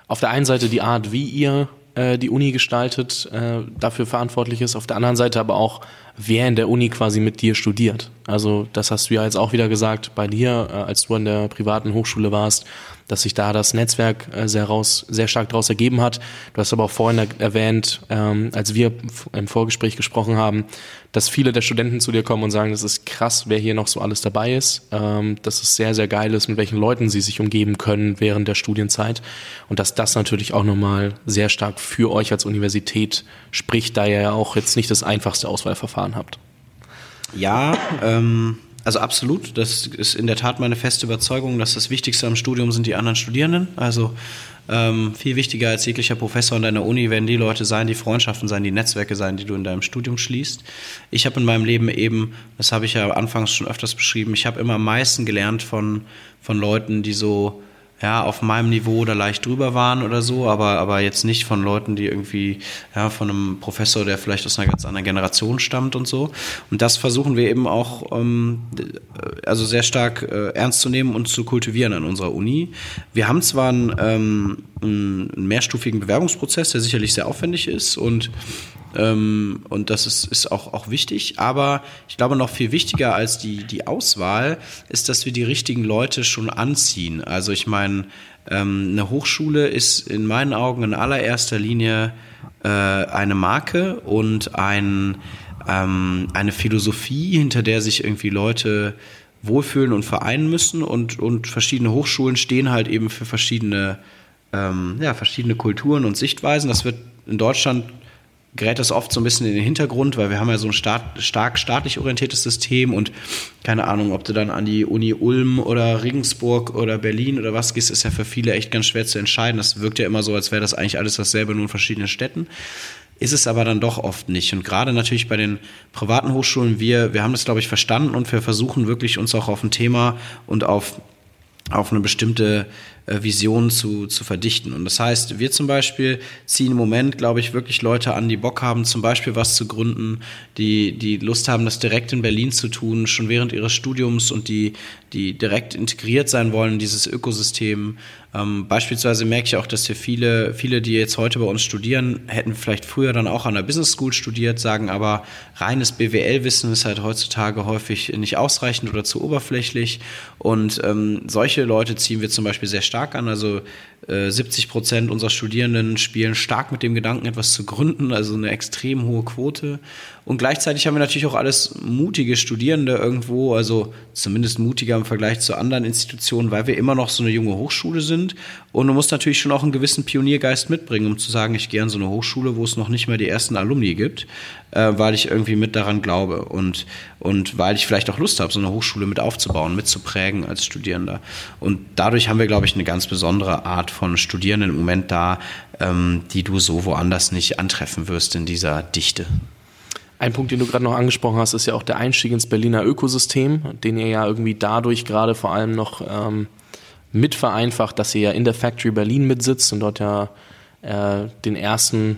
auf der einen Seite die Art, wie ihr äh, die Uni gestaltet, äh, dafür verantwortlich ist, auf der anderen Seite aber auch, wer in der Uni quasi mit dir studiert. Also das hast du ja jetzt auch wieder gesagt, bei dir, äh, als du an der privaten Hochschule warst, dass sich da das Netzwerk äh, sehr raus, sehr stark daraus ergeben hat. Du hast aber auch vorhin erwähnt, ähm, als wir im Vorgespräch gesprochen haben, dass viele der Studenten zu dir kommen und sagen, das ist krass, wer hier noch so alles dabei ist, ähm, dass es sehr, sehr geil ist, mit welchen Leuten sie sich umgeben können während der Studienzeit und dass das natürlich auch nochmal sehr stark für euch als Universität spricht, da ihr ja auch jetzt nicht das einfachste Auswahlverfahren habt. Ja, ähm, also absolut. Das ist in der Tat meine feste Überzeugung, dass das Wichtigste am Studium sind die anderen Studierenden. Also ähm, viel wichtiger als jeglicher Professor in deiner Uni werden die Leute sein, die Freundschaften sein, die Netzwerke sein, die du in deinem Studium schließt. Ich habe in meinem Leben eben, das habe ich ja anfangs schon öfters beschrieben, ich habe immer am meisten gelernt von, von Leuten, die so ja, auf meinem Niveau oder leicht drüber waren oder so, aber, aber jetzt nicht von Leuten, die irgendwie, ja, von einem Professor, der vielleicht aus einer ganz anderen Generation stammt und so. Und das versuchen wir eben auch, ähm, also sehr stark äh, ernst zu nehmen und zu kultivieren an unserer Uni. Wir haben zwar einen, ähm, einen mehrstufigen Bewerbungsprozess, der sicherlich sehr aufwendig ist und ähm, und das ist, ist auch, auch wichtig. Aber ich glaube, noch viel wichtiger als die, die Auswahl ist, dass wir die richtigen Leute schon anziehen. Also ich meine, ähm, eine Hochschule ist in meinen Augen in allererster Linie äh, eine Marke und ein, ähm, eine Philosophie, hinter der sich irgendwie Leute wohlfühlen und vereinen müssen. Und, und verschiedene Hochschulen stehen halt eben für verschiedene, ähm, ja, verschiedene Kulturen und Sichtweisen. Das wird in Deutschland gerät das oft so ein bisschen in den Hintergrund, weil wir haben ja so ein staat, stark staatlich orientiertes System und keine Ahnung, ob du dann an die Uni Ulm oder Regensburg oder Berlin oder was gehst, ist ja für viele echt ganz schwer zu entscheiden. Das wirkt ja immer so, als wäre das eigentlich alles dasselbe, nur in verschiedenen Städten. Ist es aber dann doch oft nicht. Und gerade natürlich bei den privaten Hochschulen, wir, wir haben das, glaube ich, verstanden und wir versuchen wirklich uns auch auf ein Thema und auf auf eine bestimmte äh, Vision zu, zu verdichten. Und das heißt, wir zum Beispiel ziehen im Moment, glaube ich, wirklich Leute an, die Bock haben, zum Beispiel was zu gründen, die, die Lust haben, das direkt in Berlin zu tun, schon während ihres Studiums und die, die direkt integriert sein wollen in dieses Ökosystem. Ähm, beispielsweise merke ich auch, dass wir viele, viele, die jetzt heute bei uns studieren, hätten vielleicht früher dann auch an der Business School studiert, sagen aber, reines BWL-Wissen ist halt heutzutage häufig nicht ausreichend oder zu oberflächlich. Und ähm, solche Leute ziehen wir zum Beispiel sehr stark an. Also äh, 70 Prozent unserer Studierenden spielen stark mit dem Gedanken, etwas zu gründen, also eine extrem hohe Quote. Und gleichzeitig haben wir natürlich auch alles mutige Studierende irgendwo, also zumindest mutiger im Vergleich zu anderen Institutionen, weil wir immer noch so eine junge Hochschule sind. Und du musst natürlich schon auch einen gewissen Pioniergeist mitbringen, um zu sagen, ich gehe an so eine Hochschule, wo es noch nicht mal die ersten Alumni gibt, äh, weil ich irgendwie mit daran glaube und, und weil ich vielleicht auch Lust habe, so eine Hochschule mit aufzubauen, mitzuprägen als Studierender. Und dadurch haben wir, glaube ich, eine ganz besondere Art von Studierenden im Moment da, ähm, die du so woanders nicht antreffen wirst in dieser Dichte. Ein Punkt, den du gerade noch angesprochen hast, ist ja auch der Einstieg ins Berliner Ökosystem, den ihr ja irgendwie dadurch gerade vor allem noch ähm, mit vereinfacht, dass ihr ja in der Factory Berlin mitsitzt und dort ja äh, den ersten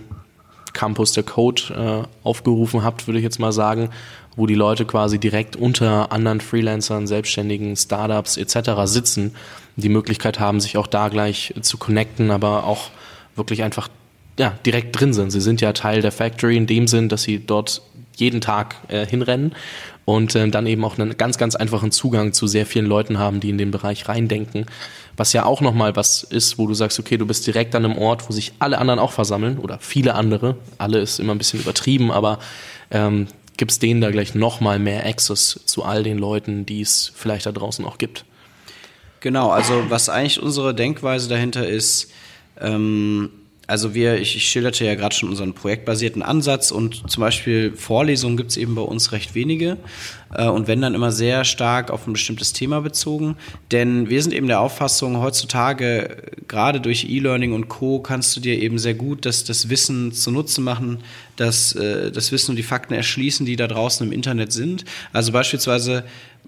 Campus der Code äh, aufgerufen habt, würde ich jetzt mal sagen, wo die Leute quasi direkt unter anderen Freelancern, Selbstständigen, Startups etc. sitzen, die Möglichkeit haben, sich auch da gleich zu connecten, aber auch wirklich einfach ja, direkt drin sind. Sie sind ja Teil der Factory in dem Sinn, dass sie dort jeden Tag äh, hinrennen und äh, dann eben auch einen ganz, ganz einfachen Zugang zu sehr vielen Leuten haben, die in den Bereich reindenken. Was ja auch nochmal was ist, wo du sagst, okay, du bist direkt an einem Ort, wo sich alle anderen auch versammeln oder viele andere. Alle ist immer ein bisschen übertrieben, aber ähm, gibst denen da gleich nochmal mehr Access zu all den Leuten, die es vielleicht da draußen auch gibt. Genau, also was eigentlich unsere Denkweise dahinter ist, ähm, also wir, ich, ich schilderte ja gerade schon unseren projektbasierten Ansatz und zum Beispiel Vorlesungen gibt es eben bei uns recht wenige äh, und wenn dann immer sehr stark auf ein bestimmtes Thema bezogen. Denn wir sind eben der Auffassung, heutzutage, gerade durch E-Learning und Co., kannst du dir eben sehr gut das, das Wissen zunutze machen, das, äh, das Wissen und die Fakten erschließen, die da draußen im Internet sind. Also beispielsweise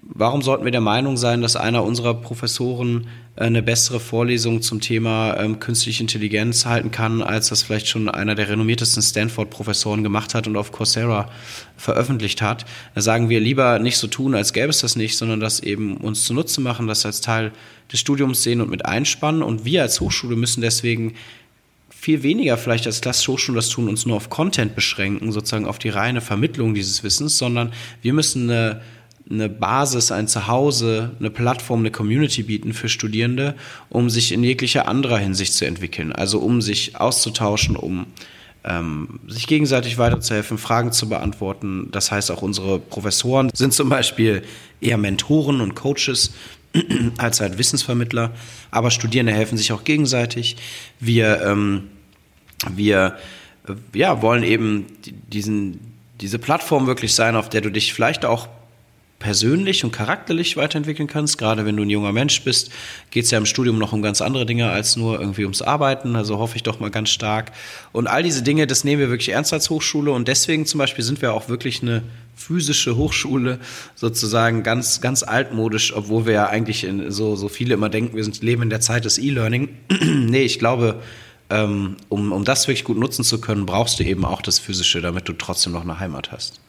Warum sollten wir der Meinung sein, dass einer unserer Professoren äh, eine bessere Vorlesung zum Thema ähm, künstliche Intelligenz halten kann, als das vielleicht schon einer der renommiertesten Stanford-Professoren gemacht hat und auf Coursera veröffentlicht hat? Da sagen wir lieber nicht so tun, als gäbe es das nicht, sondern das eben uns zunutze machen, das als Teil des Studiums sehen und mit einspannen. Und wir als Hochschule müssen deswegen viel weniger vielleicht als klassische Hochschulen das tun, uns nur auf Content beschränken, sozusagen auf die reine Vermittlung dieses Wissens, sondern wir müssen eine eine Basis, ein Zuhause, eine Plattform, eine Community bieten für Studierende, um sich in jeglicher anderer Hinsicht zu entwickeln. Also um sich auszutauschen, um ähm, sich gegenseitig weiterzuhelfen, Fragen zu beantworten. Das heißt, auch unsere Professoren sind zum Beispiel eher Mentoren und Coaches als halt Wissensvermittler. Aber Studierende helfen sich auch gegenseitig. Wir, ähm, wir äh, ja, wollen eben diesen, diese Plattform wirklich sein, auf der du dich vielleicht auch persönlich und charakterlich weiterentwickeln kannst. Gerade wenn du ein junger Mensch bist, geht es ja im Studium noch um ganz andere Dinge als nur irgendwie ums Arbeiten. Also hoffe ich doch mal ganz stark. Und all diese Dinge, das nehmen wir wirklich ernst als Hochschule. Und deswegen zum Beispiel sind wir auch wirklich eine physische Hochschule, sozusagen ganz, ganz altmodisch, obwohl wir ja eigentlich in, so, so viele immer denken, wir sind leben in der Zeit des E-Learning. nee, ich glaube, ähm, um, um das wirklich gut nutzen zu können, brauchst du eben auch das Physische, damit du trotzdem noch eine Heimat hast.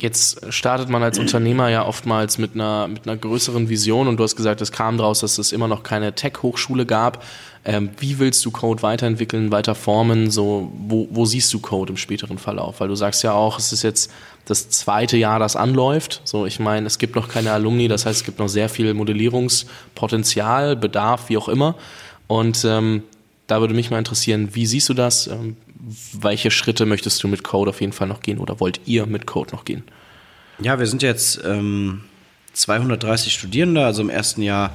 Jetzt startet man als Unternehmer ja oftmals mit einer, mit einer größeren Vision und du hast gesagt, es kam daraus, dass es immer noch keine Tech-Hochschule gab. Ähm, wie willst du Code weiterentwickeln, weiter formen? So, wo, wo siehst du Code im späteren Verlauf? Weil du sagst ja auch, es ist jetzt das zweite Jahr, das anläuft. So, ich meine, es gibt noch keine Alumni, das heißt, es gibt noch sehr viel Modellierungspotenzial, Bedarf, wie auch immer. Und ähm, da würde mich mal interessieren, wie siehst du das? Welche Schritte möchtest du mit Code auf jeden Fall noch gehen oder wollt ihr mit Code noch gehen? Ja, wir sind jetzt ähm, 230 Studierende, also im ersten Jahr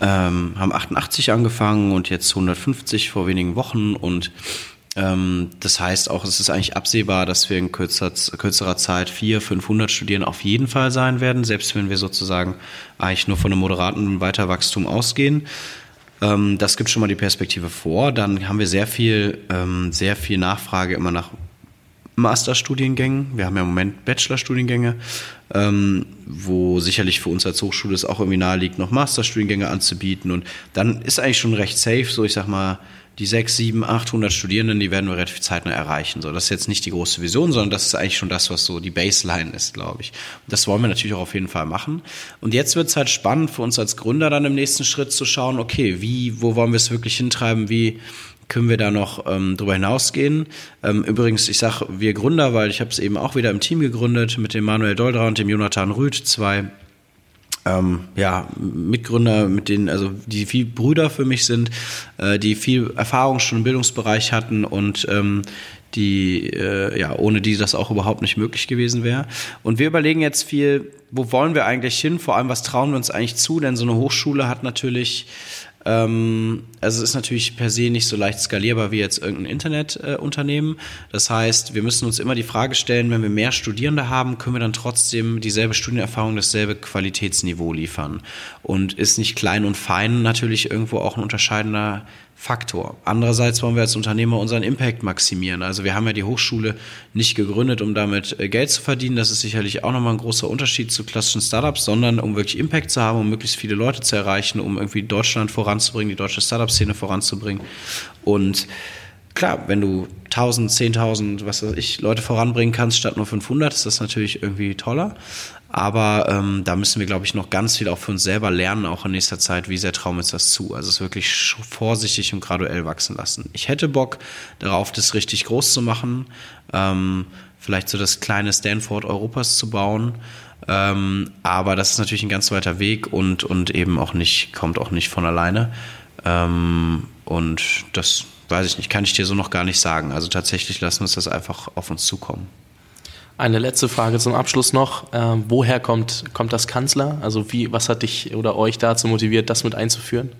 ähm, haben 88 angefangen und jetzt 150 vor wenigen Wochen und ähm, das heißt auch, es ist eigentlich absehbar, dass wir in kürzer, kürzerer Zeit 400, 500 Studierende auf jeden Fall sein werden, selbst wenn wir sozusagen eigentlich nur von einem moderaten Weiterwachstum ausgehen. Ähm, das gibt schon mal die Perspektive vor. Dann haben wir sehr viel, ähm, sehr viel Nachfrage immer nach Masterstudiengängen. Wir haben ja im Moment Bachelorstudiengänge, ähm, wo sicherlich für uns als Hochschule es auch irgendwie nahe liegt, noch Masterstudiengänge anzubieten. Und dann ist eigentlich schon recht safe, so ich sag mal, die 6, 7, 800 Studierenden, die werden wir relativ zeitnah erreichen. So, das ist jetzt nicht die große Vision, sondern das ist eigentlich schon das, was so die Baseline ist, glaube ich. Und das wollen wir natürlich auch auf jeden Fall machen. Und jetzt wird es halt spannend für uns als Gründer dann im nächsten Schritt zu schauen, okay, wie, wo wollen wir es wirklich hintreiben, wie können wir da noch ähm, drüber hinausgehen. Ähm, übrigens, ich sage wir Gründer, weil ich habe es eben auch wieder im Team gegründet mit dem Manuel Doldra und dem Jonathan Rüth, zwei ähm, ja, Mitgründer, mit denen, also die viel Brüder für mich sind, äh, die viel Erfahrung schon im Bildungsbereich hatten und ähm, die, äh, ja, ohne die das auch überhaupt nicht möglich gewesen wäre. Und wir überlegen jetzt viel, wo wollen wir eigentlich hin? Vor allem, was trauen wir uns eigentlich zu? Denn so eine Hochschule hat natürlich ähm, also es ist natürlich per se nicht so leicht skalierbar wie jetzt irgendein Internetunternehmen. Äh, das heißt, wir müssen uns immer die Frage stellen, wenn wir mehr Studierende haben, können wir dann trotzdem dieselbe Studienerfahrung, dasselbe Qualitätsniveau liefern. Und ist nicht klein und fein natürlich irgendwo auch ein unterscheidender Faktor. Andererseits wollen wir als Unternehmer unseren Impact maximieren. Also wir haben ja die Hochschule nicht gegründet, um damit äh, Geld zu verdienen. Das ist sicherlich auch nochmal ein großer Unterschied zu klassischen Startups, sondern um wirklich Impact zu haben, um möglichst viele Leute zu erreichen, um irgendwie Deutschland voranzubringen, die deutsche Startup-Szene voranzubringen. Und klar, wenn du 1000, 10.000, was weiß ich, Leute voranbringen kannst statt nur 500, ist das natürlich irgendwie toller. Aber ähm, da müssen wir, glaube ich, noch ganz viel auch für uns selber lernen, auch in nächster Zeit, wie sehr trauen wir das zu. Also es wirklich vorsichtig und graduell wachsen lassen. Ich hätte Bock darauf, das richtig groß zu machen, ähm, vielleicht so das kleine Stanford Europas zu bauen. Ähm, aber das ist natürlich ein ganz weiter Weg und, und eben auch nicht, kommt auch nicht von alleine. Ähm, und das weiß ich nicht, kann ich dir so noch gar nicht sagen. Also tatsächlich lassen wir uns das einfach auf uns zukommen. Eine letzte Frage zum Abschluss noch. Ähm, woher kommt, kommt das Kanzler? Also wie, was hat dich oder euch dazu motiviert, das mit einzuführen?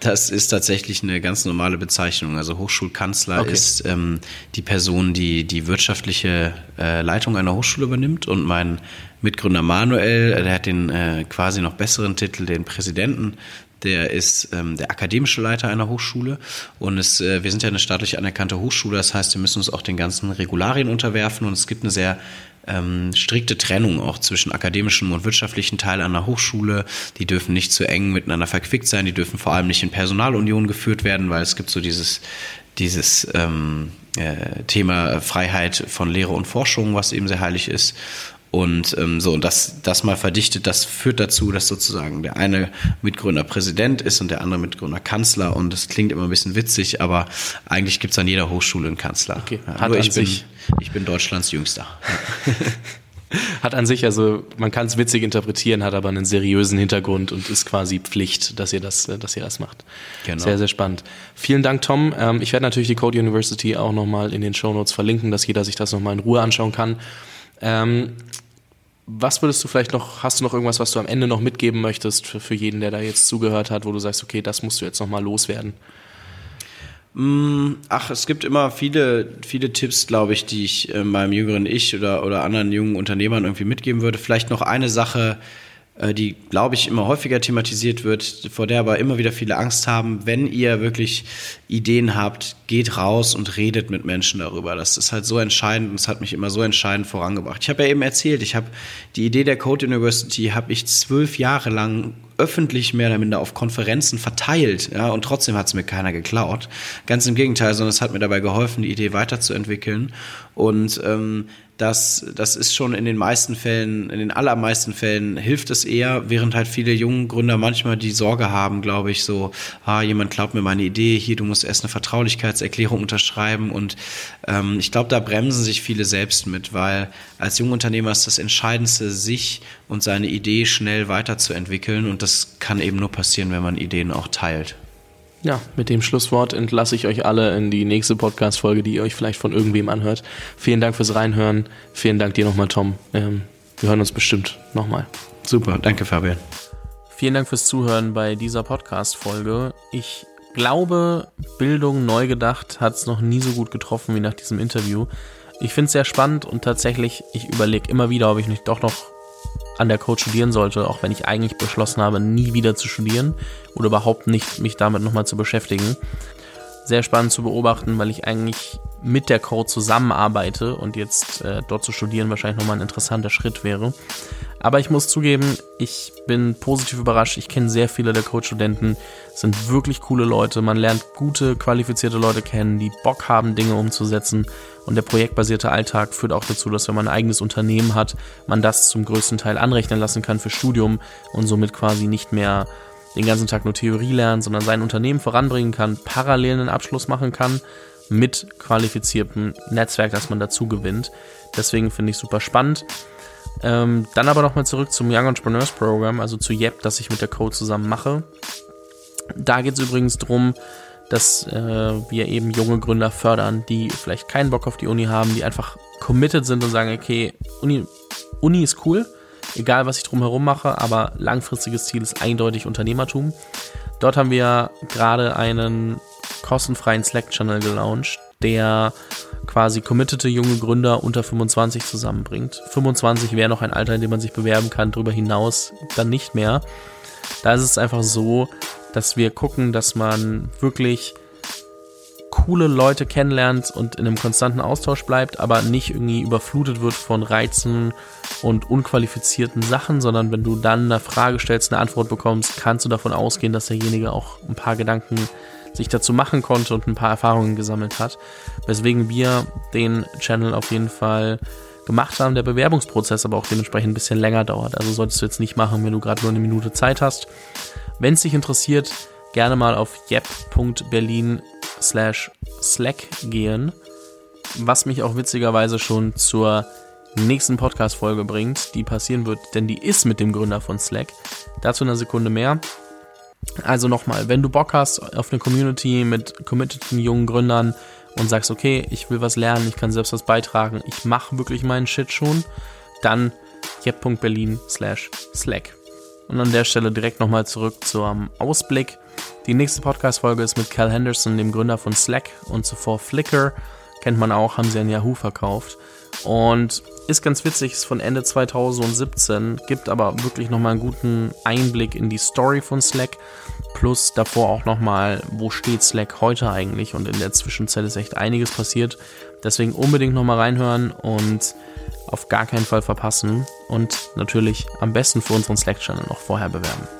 Das ist tatsächlich eine ganz normale Bezeichnung. Also Hochschulkanzler okay. ist ähm, die Person, die die wirtschaftliche äh, Leitung einer Hochschule übernimmt. Und mein Mitgründer Manuel, der hat den äh, quasi noch besseren Titel, den Präsidenten der ist ähm, der akademische Leiter einer Hochschule und es, äh, wir sind ja eine staatlich anerkannte Hochschule, das heißt, wir müssen uns auch den ganzen Regularien unterwerfen und es gibt eine sehr ähm, strikte Trennung auch zwischen akademischem und wirtschaftlichen Teil einer Hochschule. Die dürfen nicht zu eng miteinander verquickt sein, die dürfen vor allem nicht in Personalunion geführt werden, weil es gibt so dieses, dieses ähm, äh, Thema Freiheit von Lehre und Forschung, was eben sehr heilig ist. Und ähm, so, und das, das mal verdichtet, das führt dazu, dass sozusagen der eine Mitgründer Präsident ist und der andere Mitgründer Kanzler. Und das klingt immer ein bisschen witzig, aber eigentlich gibt's an jeder Hochschule einen Kanzler. Okay. Ja, nur ich bin, ich bin Deutschlands Jüngster. hat an sich, also man kann es witzig interpretieren, hat aber einen seriösen Hintergrund und ist quasi Pflicht, dass ihr das, dass ihr das macht. Genau. Sehr, sehr spannend. Vielen Dank, Tom. Ähm, ich werde natürlich die Code University auch nochmal in den Show Notes verlinken, dass jeder sich das nochmal in Ruhe anschauen kann. Was würdest du vielleicht noch, hast du noch irgendwas, was du am Ende noch mitgeben möchtest für, für jeden, der da jetzt zugehört hat, wo du sagst, okay, das musst du jetzt nochmal loswerden? Mm, ach, es gibt immer viele, viele Tipps, glaube ich, die ich äh, meinem jüngeren Ich oder, oder anderen jungen Unternehmern irgendwie mitgeben würde. Vielleicht noch eine Sache, äh, die, glaube ich, immer häufiger thematisiert wird, vor der aber immer wieder viele Angst haben. Wenn ihr wirklich Ideen habt, geht raus und redet mit Menschen darüber. Das ist halt so entscheidend und es hat mich immer so entscheidend vorangebracht. Ich habe ja eben erzählt, ich habe die Idee der Code University habe ich zwölf Jahre lang öffentlich mehr oder minder auf Konferenzen verteilt, ja, und trotzdem hat es mir keiner geklaut. Ganz im Gegenteil, sondern es hat mir dabei geholfen, die Idee weiterzuentwickeln. Und ähm, das, das ist schon in den meisten Fällen, in den allermeisten Fällen hilft es eher, während halt viele jungen Gründer manchmal die Sorge haben, glaube ich, so, ah, jemand glaubt mir meine Idee, hier, du musst erst eine Vertraulichkeitserklärung unterschreiben und ähm, ich glaube, da bremsen sich viele selbst mit, weil als Jungunternehmer ist das Entscheidendste, sich und seine Idee schnell weiterzuentwickeln und das kann eben nur passieren, wenn man Ideen auch teilt. Ja, mit dem Schlusswort entlasse ich euch alle in die nächste Podcast-Folge, die ihr euch vielleicht von irgendwem anhört. Vielen Dank fürs Reinhören. Vielen Dank dir nochmal, Tom. Ähm, wir hören uns bestimmt nochmal. Super, danke, Fabian. Vielen Dank fürs Zuhören bei dieser Podcast-Folge. Ich glaube, Bildung neu gedacht hat es noch nie so gut getroffen wie nach diesem Interview. Ich finde es sehr spannend und tatsächlich, ich überlege immer wieder, ob ich nicht doch noch an der Code studieren sollte, auch wenn ich eigentlich beschlossen habe, nie wieder zu studieren oder überhaupt nicht mich damit nochmal zu beschäftigen. Sehr spannend zu beobachten, weil ich eigentlich mit der Code zusammenarbeite und jetzt äh, dort zu studieren wahrscheinlich nochmal ein interessanter Schritt wäre. Aber ich muss zugeben, ich bin positiv überrascht. Ich kenne sehr viele der Code-Studenten, sind wirklich coole Leute. Man lernt gute, qualifizierte Leute kennen, die Bock haben, Dinge umzusetzen. Und der projektbasierte Alltag führt auch dazu, dass wenn man ein eigenes Unternehmen hat, man das zum größten Teil anrechnen lassen kann für Studium und somit quasi nicht mehr den ganzen Tag nur Theorie lernt, sondern sein Unternehmen voranbringen kann, parallel einen Abschluss machen kann mit qualifiziertem Netzwerk, das man dazu gewinnt. Deswegen finde ich super spannend. Ähm, dann aber nochmal zurück zum Young Entrepreneurs Program, also zu YEP, das ich mit der Code zusammen mache. Da geht es übrigens darum, dass äh, wir eben junge Gründer fördern, die vielleicht keinen Bock auf die Uni haben, die einfach committed sind und sagen, okay, Uni, Uni ist cool, egal was ich drumherum mache, aber langfristiges Ziel ist eindeutig Unternehmertum. Dort haben wir gerade einen kostenfreien Slack-Channel gelauncht, der quasi committete junge Gründer unter 25 zusammenbringt. 25 wäre noch ein Alter, in dem man sich bewerben kann, darüber hinaus dann nicht mehr. Da ist es einfach so, dass wir gucken, dass man wirklich coole Leute kennenlernt und in einem konstanten Austausch bleibt, aber nicht irgendwie überflutet wird von Reizen und unqualifizierten Sachen, sondern wenn du dann eine Frage stellst, eine Antwort bekommst, kannst du davon ausgehen, dass derjenige auch ein paar Gedanken sich dazu machen konnte und ein paar Erfahrungen gesammelt hat. Weswegen wir den Channel auf jeden Fall gemacht haben, der Bewerbungsprozess aber auch dementsprechend ein bisschen länger dauert. Also solltest du jetzt nicht machen, wenn du gerade nur eine Minute Zeit hast. Wenn es dich interessiert, gerne mal auf yep.berlin slash slack gehen, was mich auch witzigerweise schon zur nächsten Podcast-Folge bringt, die passieren wird, denn die ist mit dem Gründer von Slack. Dazu eine Sekunde mehr. Also nochmal, wenn du Bock hast auf eine Community mit committeden jungen Gründern und sagst, okay, ich will was lernen, ich kann selbst was beitragen, ich mache wirklich meinen Shit schon, dann jep.berlin slash slack. Und an der Stelle direkt nochmal zurück zum Ausblick. Die nächste Podcast-Folge ist mit Cal Henderson, dem Gründer von Slack und zuvor Flickr. Kennt man auch, haben sie an Yahoo verkauft. Und ist ganz witzig, ist von Ende 2017, gibt aber wirklich nochmal einen guten Einblick in die Story von Slack. Plus davor auch nochmal, wo steht Slack heute eigentlich? Und in der Zwischenzeit ist echt einiges passiert. Deswegen unbedingt nochmal reinhören und auf gar keinen Fall verpassen. Und natürlich am besten für unseren Slack-Channel noch vorher bewerben.